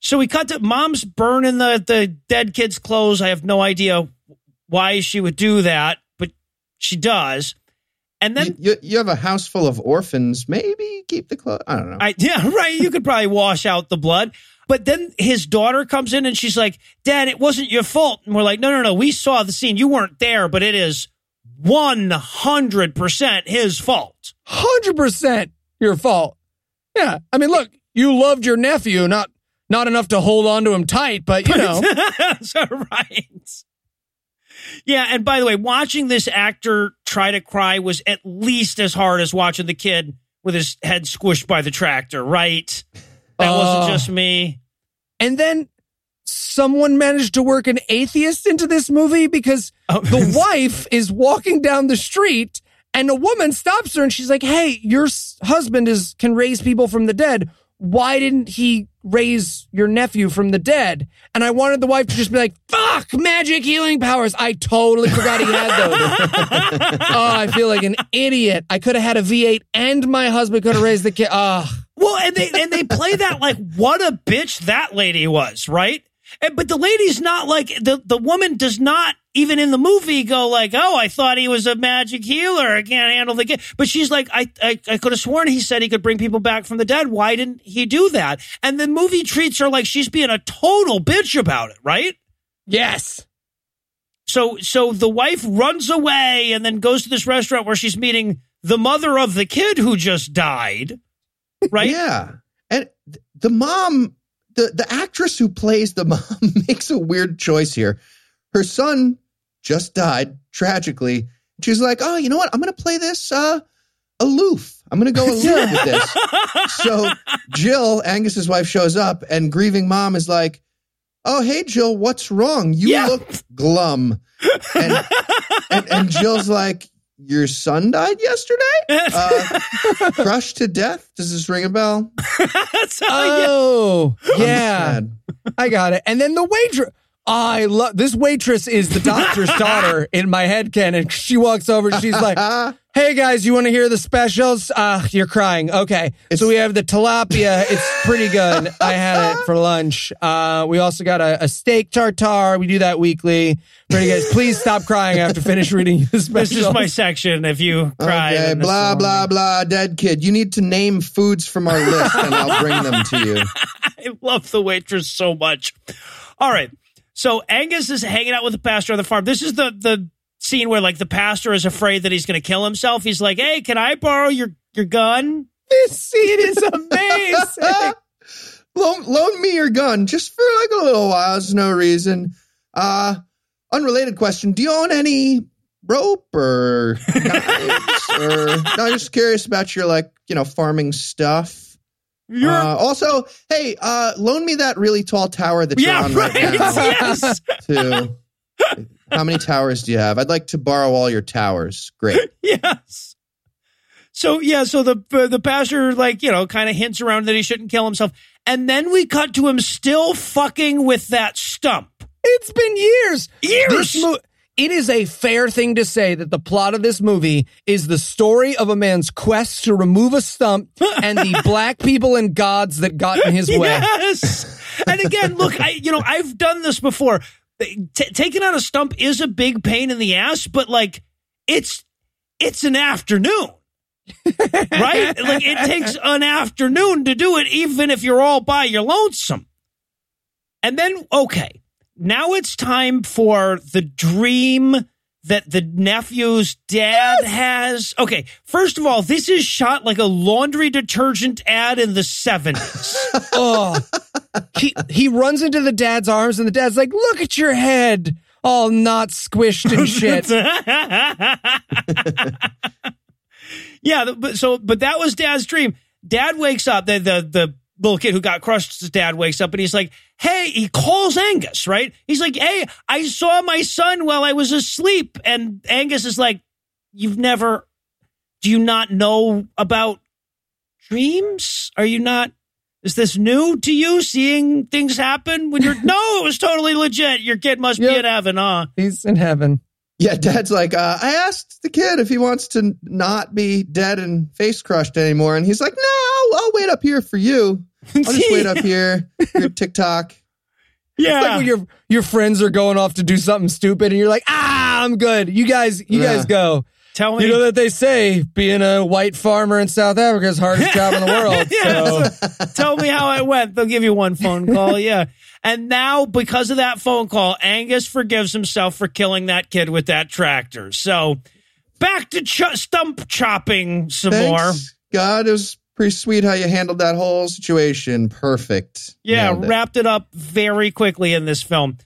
so we cut to mom's burning the the dead kid's clothes. I have no idea why she would do that, but she does. And then you, you, you have a house full of orphans. Maybe keep the clothes. I don't know. I yeah, right. You could probably wash out the blood. But then his daughter comes in and she's like, Dad, it wasn't your fault. And we're like, No, no, no. We saw the scene. You weren't there, but it is 100% his fault. hundred percent your fault. Yeah, I mean, look, you loved your nephew, not not enough to hold on to him tight, but you know, so, right. Yeah. And by the way, watching this actor try to cry was at least as hard as watching the kid with his head squished by the tractor, right? That Oh. wasn't just me. and then someone managed to work an atheist into this movie because Oh. the wife is walking down the street and a woman stops her and she's like, "Hey, your husband is can raise people from the dead. Why didn't he raise your nephew from the dead?" And I wanted the wife to just be like, "Fuck, magic healing powers. I totally forgot he had those." oh, I feel like an idiot. I could have had a V8 and my husband could have raised the kid. Oh, ah. Well, and they and they play that like what a bitch that lady was, right? And, but the lady's not like the the woman does not even in the movie go like, oh, I thought he was a magic healer. I can't handle the kid. But she's like, I, I I could have sworn he said he could bring people back from the dead. Why didn't he do that? And the movie treats her like she's being a total bitch about it, right? yes. So so the wife runs away and then goes to this restaurant where she's meeting the mother of the kid who just died. Right? Yeah. And the mom, the, the actress who plays the mom makes a weird choice here. Her son just died tragically. She's like, oh, you know what? I'm going to play this uh, aloof. I'm going to go aloof with this. So Jill, Angus's wife, shows up, and grieving mom is like, oh, hey, Jill, what's wrong? You Yeah. look glum. And, and, and Jill's like, your son died yesterday? Uh, crushed to death? Does this ring a bell? That's how Oh, I'm yeah. sad. I got it. And then the waitress. I love this waitress is the doctor's daughter in my head canon. She walks over. She's like, "Hey guys, you want to hear the specials? Uh, you're crying. Okay, so we have the tilapia. It's pretty good. I had it for lunch. Uh, we also got a, a steak tartare. We do that weekly. Pretty good. Please stop crying. I have to finish reading the This is my section. If you cry, Okay, then this blah, is blah, blah, dead kid. You need to name foods from our list and I'll bring them to you. I love the waitress so much. All right, so Angus is hanging out with the pastor on the farm. This is the the scene where like the pastor is afraid that he's going to kill himself. He's like, "Hey, can I borrow your your gun?" this scene is amazing. loan, loan me your gun just for like a little while. There's no reason. Uh, unrelated question. Do you own any rope or knives or no, I'm just curious about your like, you know, farming stuff. You're Uh, also, hey, uh, loan me that really tall tower that you're on right. right, now. yes. Too. How many towers do you have? I'd like to borrow all your towers. Great. yes. So yeah, so the uh, the pastor like you know kind of hints around that he shouldn't kill himself, and then we cut to him still fucking with that stump. It's been years. Years. This mo- it is a fair thing to say that the plot of this movie is the story of a man's quest to remove a stump and the black people and gods that got in his way. Yes. and again, look, I you know I've done this before. T- taking out a stump is a big pain in the ass, but like it's it's an afternoon. right? Like it takes an afternoon to do it, even if you're all by your lonesome. And then, okay, now it's time for the dream that the nephew's dad has. Okay, first of all, this is shot like a laundry detergent ad in the 70s. Oh, he he runs into the dad's arms and the dad's like, "Look at your head, all not squished and shit." yeah, but so but that was dad's dream. Dad wakes up, the the the little kid who got crushed, his dad wakes up and he's like, "Hey," he calls Angus, right? He's like, "Hey, I saw my son while I was asleep." And Angus is like, "You've never do you not know about dreams? Are you not is this new to you seeing things happen when you're No, it was totally legit. Your kid must be Yep. in heaven, huh? He's in heaven. Yeah, dad's like, uh, I asked the kid if he wants to not be dead and face crushed anymore. And he's like, no, I'll, I'll wait up here for you. I'll just wait up here. Your TikTok. Yeah. It's like when your your friends are going off to do something stupid and you're like, "Ah, I'm good. You guys, you Yeah. guys go." Tell me You know that they say being a white farmer in South Africa is the hardest job in the world. Yeah. So Tell me how it went. They'll give you one phone call. Yeah. And now, because of that phone call, Angus forgives himself for killing that kid with that tractor. So back to ch- stump chopping some more. God, it was pretty sweet how you handled that whole situation. Perfect. Yeah, Nailed it. wrapped it up very quickly in this film.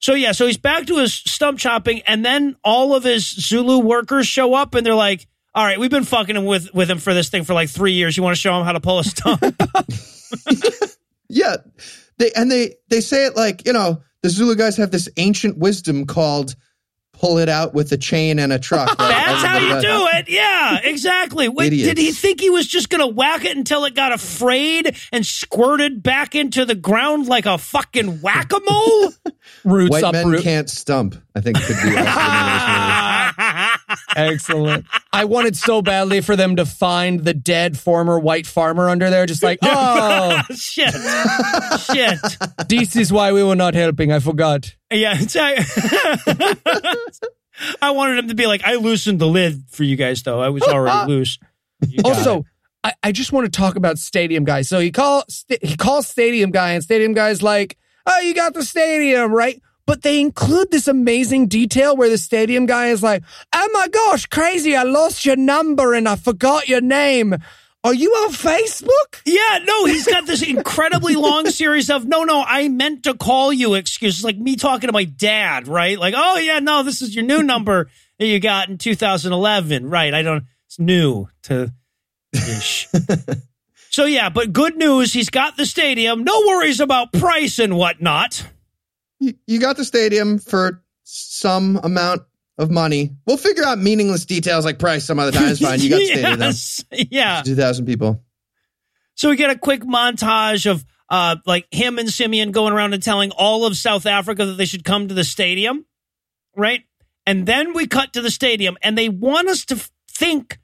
So yeah, so he's back to his stump chopping, and then all of his Zulu workers show up, and they're like, "All right, we've been fucking him with with him for this thing for like three years. You want to show him how to pull a stump?" Yeah, they and they they say it like you know the Zulu guys have this ancient wisdom called "pull it out with a chain and a truck." right? That's how you do it. Yeah, exactly. Wait, did he think he was just going to whack it until it got afraid and squirted back into the ground like a fucking whack a mole? roots White men uproot. can't stump. I think could be also the name of this movie. Excellent. I wanted so badly for them to find the dead former white farmer under there, just like, oh, Shit. Shit. this is why we were not helping. I forgot. Yeah. I, I wanted him to be like, I loosened the lid for you guys, though. I was already loose. You got it. Also, I, I just want to talk about Stadium Guy. So he call st- he calls Stadium Guy, and Stadium Guy's like, "Oh, you got the stadium, right?" But they include this amazing detail where the Stadium Guy is like, "Oh my gosh, crazy! I lost your number and I forgot your name. Are you on Facebook?" Yeah, no, he's got this incredibly long series of no, no, I meant to call you excuses, like me talking to my dad, right? Like, oh yeah, no, this is your new number that you got in 2011, right? I don't, it's new to ish. so yeah, but good news, he's got the stadium. No worries about price and whatnot. You, you got the stadium for some amount of money. We'll figure out meaningless details like price some other time. It's fine. You got the stadium though. yes, yeah. Two thousand people. So we get a quick montage of uh, like him and Simeon going around and telling all of South Africa that they should come to the stadium, right? And then we cut to the stadium, and they want us to f- think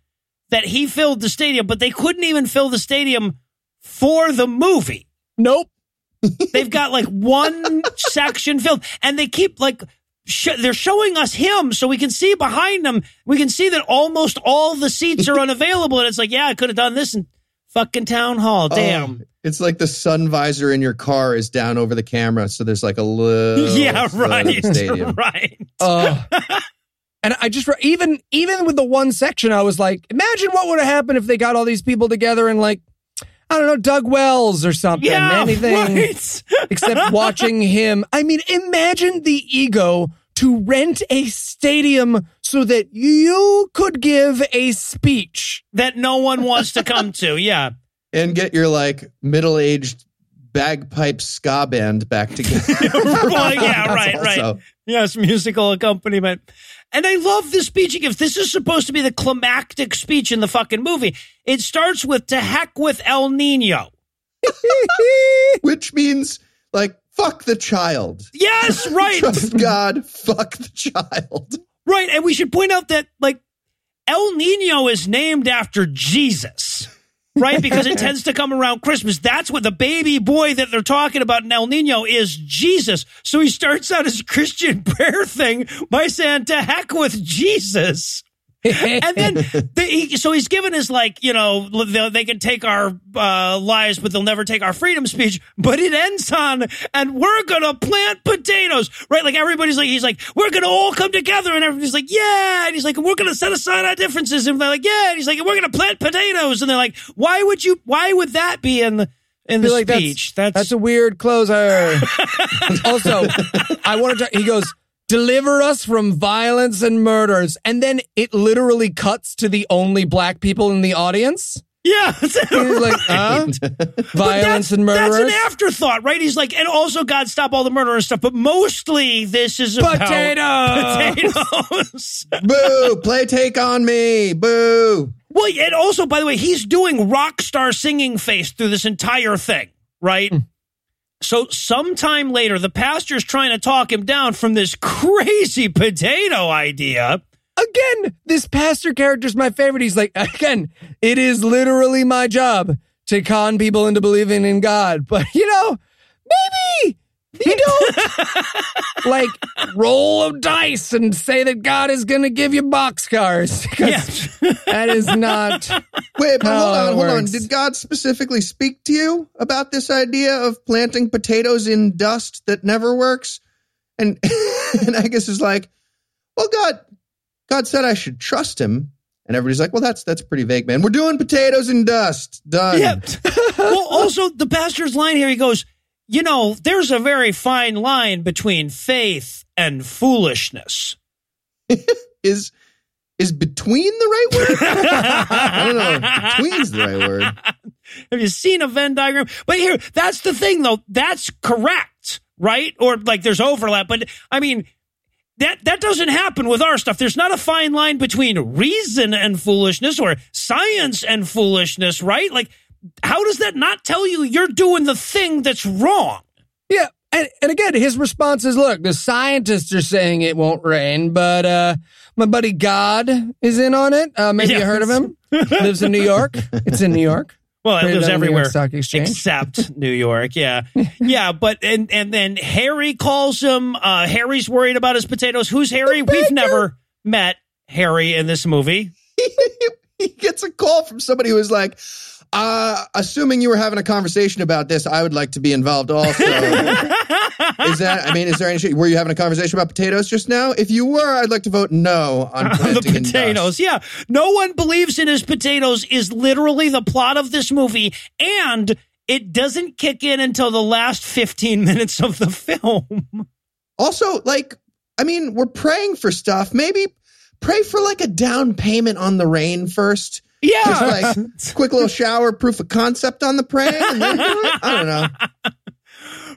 that he filled the stadium, but they couldn't even fill the stadium for the movie. Nope. They've got like one section filled, and they keep like sh- they're showing us him so we can see behind them. We can see that almost all the seats are unavailable, and it's like, yeah, I could have done this in fucking town hall. Damn. Oh, it's like the sun visor in your car is down over the camera, so there's like a little yeah, right, the stadium. right. Uh, and I just even even with the one section, I was like, imagine what would have happened if they got all these people together and like, I don't know, Doug Wells or something. Yeah, Anything right. except watching him. I mean, imagine the ego to rent a stadium so that you could give a speech. that no one wants to come to. Yeah. and get your like middle-aged bagpipe ska band back together. Well, yeah, right, right. Also, Yes, musical accompaniment. And I love the speech he gives. This is supposed to be the climactic speech in the fucking movie. It starts with to heck with El Nino. which means like fuck the child. Yes, right. Trust God, fuck the child. right. And we should point out that like El Nino is named after Jesus. Right, because it tends to come around Christmas. That's what the baby boy that they're talking about in El Nino is Jesus. So he starts out his Christian prayer thing by saying, "To heck with Jesus." And then the, he, so he's given his like you know they, they can take our uh, lives but they'll never take our freedom speech. But it ends on and we're gonna plant potatoes right? Like everybody's like he's like we're gonna all come together. And everybody's like yeah. And he's like we're gonna set aside our differences. And they're like yeah. And he's like we're gonna plant potatoes. And they're like why would you why would that be in the in the like that's- speech? That's, That's a weird closer. also, I want to. He goes, "Deliver us from violence and murders," and then it literally cuts to the only black people in the audience. yeah He's like, "Huh? Violence and That's an afterthought, right? He's like, and also God stop all the murder and stuff, but mostly this is about Potatoes. potatoes. Boo! Play take on me. Boo! well, and also, by the way, he's doing rock star singing face through this entire thing, right? Hmm. So sometime later, the pastor's trying to talk him down from this crazy potato idea. again, this pastor character's my favorite. He's like, again, it is literally my job to con people into believing in God. But you know, maybe you don't like roll a dice and say that God is going to give you boxcars. 'Cause Yeah. that is not. Wait, but How hold on, it hold on. Did God specifically speak to you about this idea of planting potatoes in dust that never works? And and I guess is like, well, God, God said I should trust Him. And everybody's like, well, that's that's pretty vague, man. We're doing potatoes in dust. Done. Yeah. well, also the pastor's line here, he goes, you know, there's a very fine line between faith and foolishness. Is is between the right word? I don't know. Between's the right word. Have you seen a Venn diagram? But here, that's the thing though. That's correct, right? Or like there's overlap, but I mean, that that doesn't happen with our stuff. There's not a fine line between reason and foolishness or science and foolishness, right? Like how does that not tell you you're doing the thing that's wrong? Yeah. And, and again, his response is look, the scientists are saying it won't rain, but uh, my buddy God is in on it. Uh, maybe you heard of him. Lives in New York. It's in New York. Well, it lives everywhere Stock Exchange. except New York. Yeah, yeah. But and and then Harry calls him. Uh, Harry's worried about his potatoes. Who's Harry? We've never met Harry in this movie. he gets a call from somebody who is like, uh, assuming you were having a conversation about this, I would like to be involved also. is that, I mean, is there any, were you having a conversation about potatoes just now? If you were, I'd like to vote no on On the planting in dust. potatoes. Yeah, no one believes in his potatoes is literally the plot of this movie, and it doesn't kick in until the last fifteen minutes of the film. Also, like, I mean, we're praying for stuff. Maybe pray for like a down payment on the rain first. Yeah, Just like quick little shower proof of concept on the praying. And then do it. I don't know.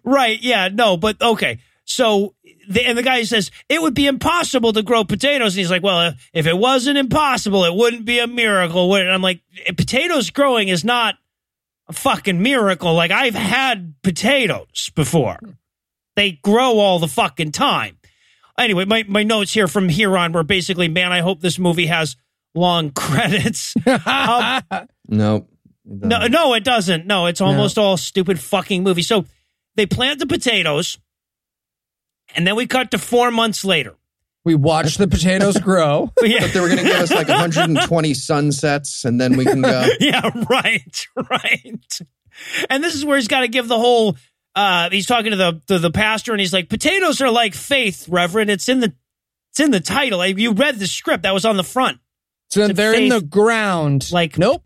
Right. Yeah. No, but okay. So, the, and the guy says it would be impossible to grow potatoes. And he's like, well, uh, if it wasn't impossible, it wouldn't be a miracle. would it?" And I'm like, eh, potatoes growing is not a fucking miracle. Like, I've had potatoes before, they grow all the fucking time. Anyway, my, my notes here from here on were basically, man, I hope this movie has long credits. Um, Nope. no, no, it doesn't. No, it's almost all stupid fucking movie. So they plant the potatoes, and then we cut to four months later. We watch the potatoes grow. Yeah, But they were going to give us like 120 sunsets and then we can go. yeah, right, right. And this is where he's got to give the whole. Uh, he's talking to the to the pastor, and he's like, "Potatoes are like faith, Reverend. It's in the it's in the title. Like, you read the script that was on the front. So they're in the ground. Like nope.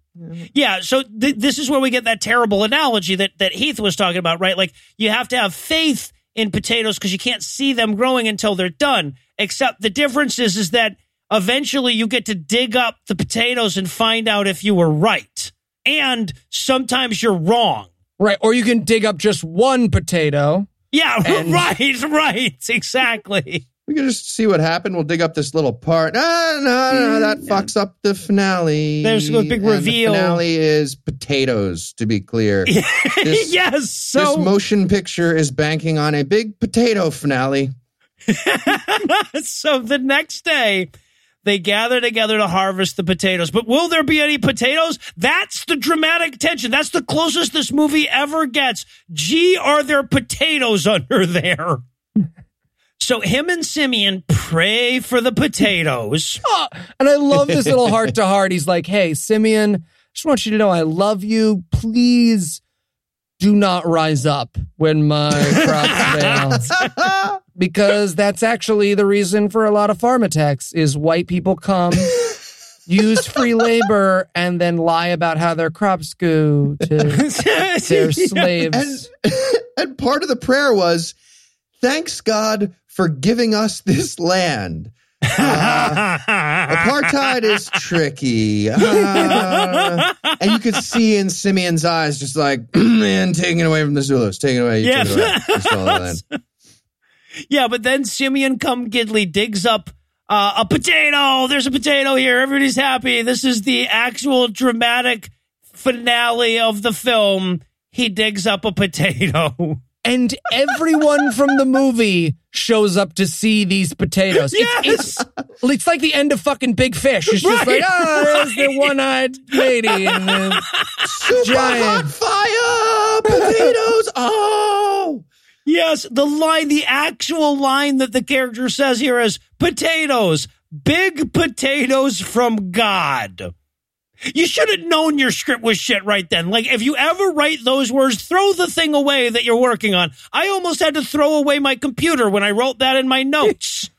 Yeah, so th- this is where we get that terrible analogy that that Heath was talking about, right? Like you have to have faith in potatoes because you can't see them growing until they're done. Except the difference is is that eventually you get to dig up the potatoes and find out if you were right. And sometimes you're wrong. Right. Or you can dig up just one potato. Yeah, And- right, right, exactly. We can just see what happened. We'll dig up this little part. Ah, no, no, that fucks up the finale. There's a big And the reveal. finale is potatoes, to be clear. This- yes, so this motion picture is banking on a big potato finale. so the next day, they gather together to harvest the potatoes. But will there be any potatoes? That's the dramatic tension. That's the closest this movie ever gets. Gee, are there potatoes under there? So him and Simeon pray for the potatoes. Ah, and I love this little heart to heart. He's like, hey, Simeon, I just want you to know I love you. Please do not rise up when my crops fail. Because that's actually the reason for a lot of farm attacks is white people come, use free labor, and then lie about how their crops go to their slaves. And, and part of the prayer was, thanks God for giving us this land. Uh, apartheid is tricky. Uh, and you could see in Simeon's eyes, just like, man, taking it away from the Zulus, taking it away. You Yeah. took it away. You land. Yeah, but then Simeon come Gidley digs up uh, a potato. There's a potato here. Everybody's happy. This is the actual dramatic finale of the film. He digs up a potato. and everyone from the movie shows up to see these potatoes. Yes! It's, it's, it's like the end of fucking Big Fish. It's just Right. like, ah, there's the one-eyed lady. And then, Super Giant. hot fire! Potatoes! Oh! Yes, the line, the actual line that the character says here is potatoes, big potatoes from God. You should have known your script was shit right then. Like, if you ever write those words, throw the thing away that you're working on. I almost had to throw away my computer when I wrote that in my notes.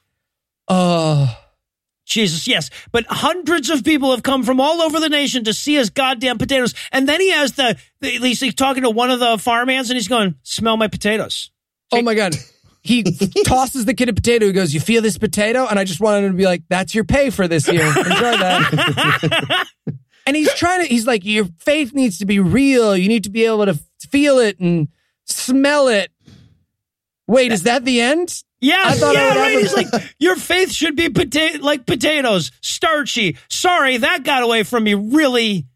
oh, Jesus, yes. But hundreds of people have come from all over the nation to see his goddamn potatoes. And then he has the, the he's talking to one of the farm hands and he's going, smell my potatoes. oh my God. He tosses the kid a potato. He goes, you feel this potato? And I just wanted him to be like, that's your pay for this year. Enjoy that. and he's trying to, he's like, your faith needs to be real. You need to be able to feel it and smell it. Wait, is that the end? Yeah, I yeah, right. have He's like, your faith should be pota- like potatoes, starchy. Sorry, that got away from me really,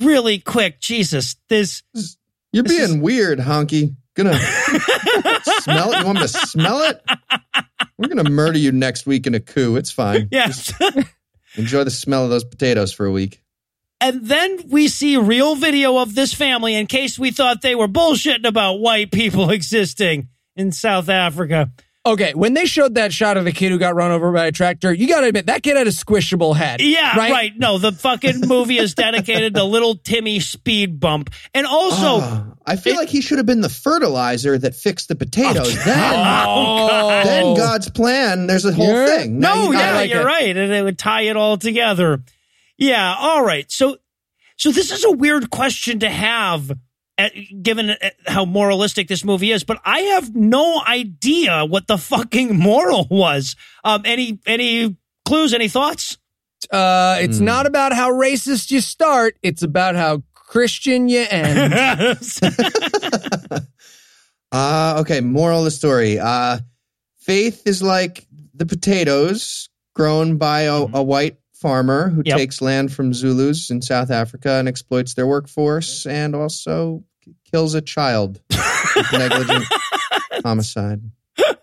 really quick. Jesus, this. You're being weird, honky. Gonna smell it? You want me to smell it? We're gonna murder you next week in a coup. It's fine. Yes. Enjoy the smell of those potatoes for a week. And then we see real video of this family in case we thought they were bullshitting about white people existing in South Africa. Okay, when they showed that shot of the kid who got run over by a tractor, you got to admit that kid had a squishable head. Yeah, right? right. No, the fucking movie is dedicated to little Timmy Speed Bump. And also, Ah, I feel like he should have been the fertilizer that fixed the potatoes. then, Oh, then God's plan. There's a whole Yeah. thing. Now No, you- yeah, like you're it. right, and it would tie it all together. Yeah, all right. So, so this is a weird question to have, uh, given uh, how moralistic this movie is. But I have no idea what the fucking moral was. Um, any any clues? Any thoughts? Uh, it's Hmm. not about how racist you start. It's about how Christian you end. Uh, okay, moral of the story. Uh, faith is like the potatoes grown by a, a white farmer who. Yep. takes land from Zulus in South Africa and exploits their workforce and also kills a child. with negligent homicide.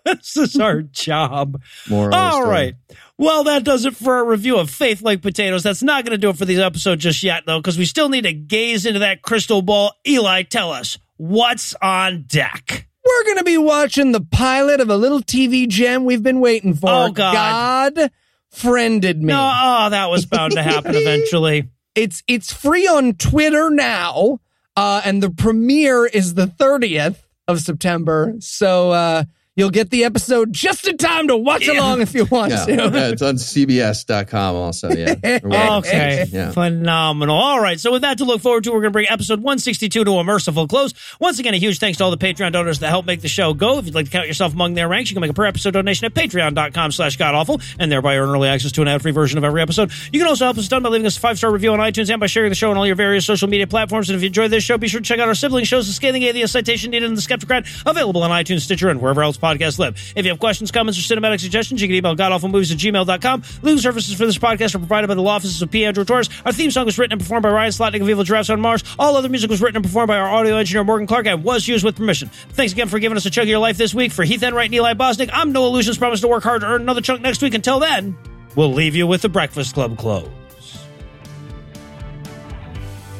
this is our job. Moral of the All story. right. Well, that does it for our review of Faith Like Potatoes. That's not going to do it for these episodes just yet, though, because we still need to gaze into that crystal ball. Eli, tell us what's on deck. We're going to be watching the pilot of a little TV gem we've been waiting for. Oh, God. God friended me. No, oh, that was bound to happen eventually. It's it's free on Twitter now, uh, and the premiere is the 30th of September. So uh, You'll get the episode just in time to watch along if you want Yeah, to. yeah, it's on CBS.com also. Yeah. Okay. Yeah. Phenomenal. All right. So with that to look forward to, we're going to bring episode 162 to a merciful close. Once again, a huge thanks to all the Patreon donors that help make the show go. If you'd like to count yourself among their ranks, you can make a per episode donation at patreon.com slash godawful and thereby earn early access to an ad-free version of every episode. You can also help us done by leaving us a five-star review on iTunes and by sharing the show on all your various social media platforms. And if you enjoyed this show, be sure to check out our sibling shows, The Scathing Atheist, Citation Needed, and The Skeptocrat, available on iTunes, Stitcher, and wherever else podcasts live. If you have questions, comments, or cinematic suggestions, you can email godawfulmovies at gmail.com. Legal services for this podcast are provided by the law offices of P. Andrew Torres. Our theme song was written and performed by Ryan Slotnick of Evil Giraffes on Mars. All other music was written and performed by our audio engineer Morgan Clark and was used with permission. Thanks again for giving us a chunk of your life this week. For Heath Enwright and Eli Bosnick, I'm Noah Lugeons. Promise to work hard to earn another chunk next week. Until then, we'll leave you with the Breakfast Club close.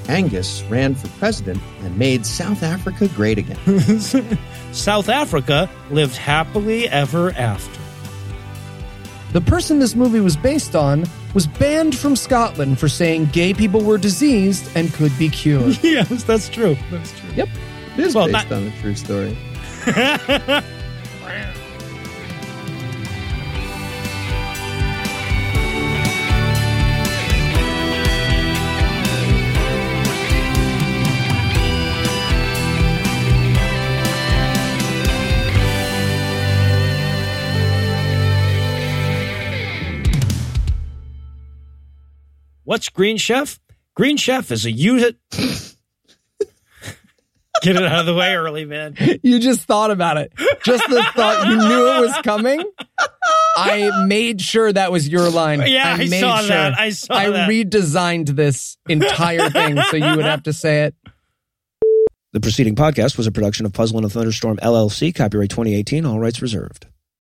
Angus ran for president and made South Africa great again. South Africa lived happily ever after. The person this movie was based on was banned from Scotland for saying gay people were diseased and could be cured. yes, that's true. That's true. yep. It is Well, based not- on a true story. What's Green Chef? Green Chef is a unit. Get it out of the way early, man. You just thought about it. Just the thought you knew it was coming. I made sure that was your line. Yeah, I made saw sure. that. I saw that. I that. redesigned this entire thing so you would have to say it. The preceding podcast was a production of Puzzle and a Thunderstorm LLC, copyright 2018, all rights reserved.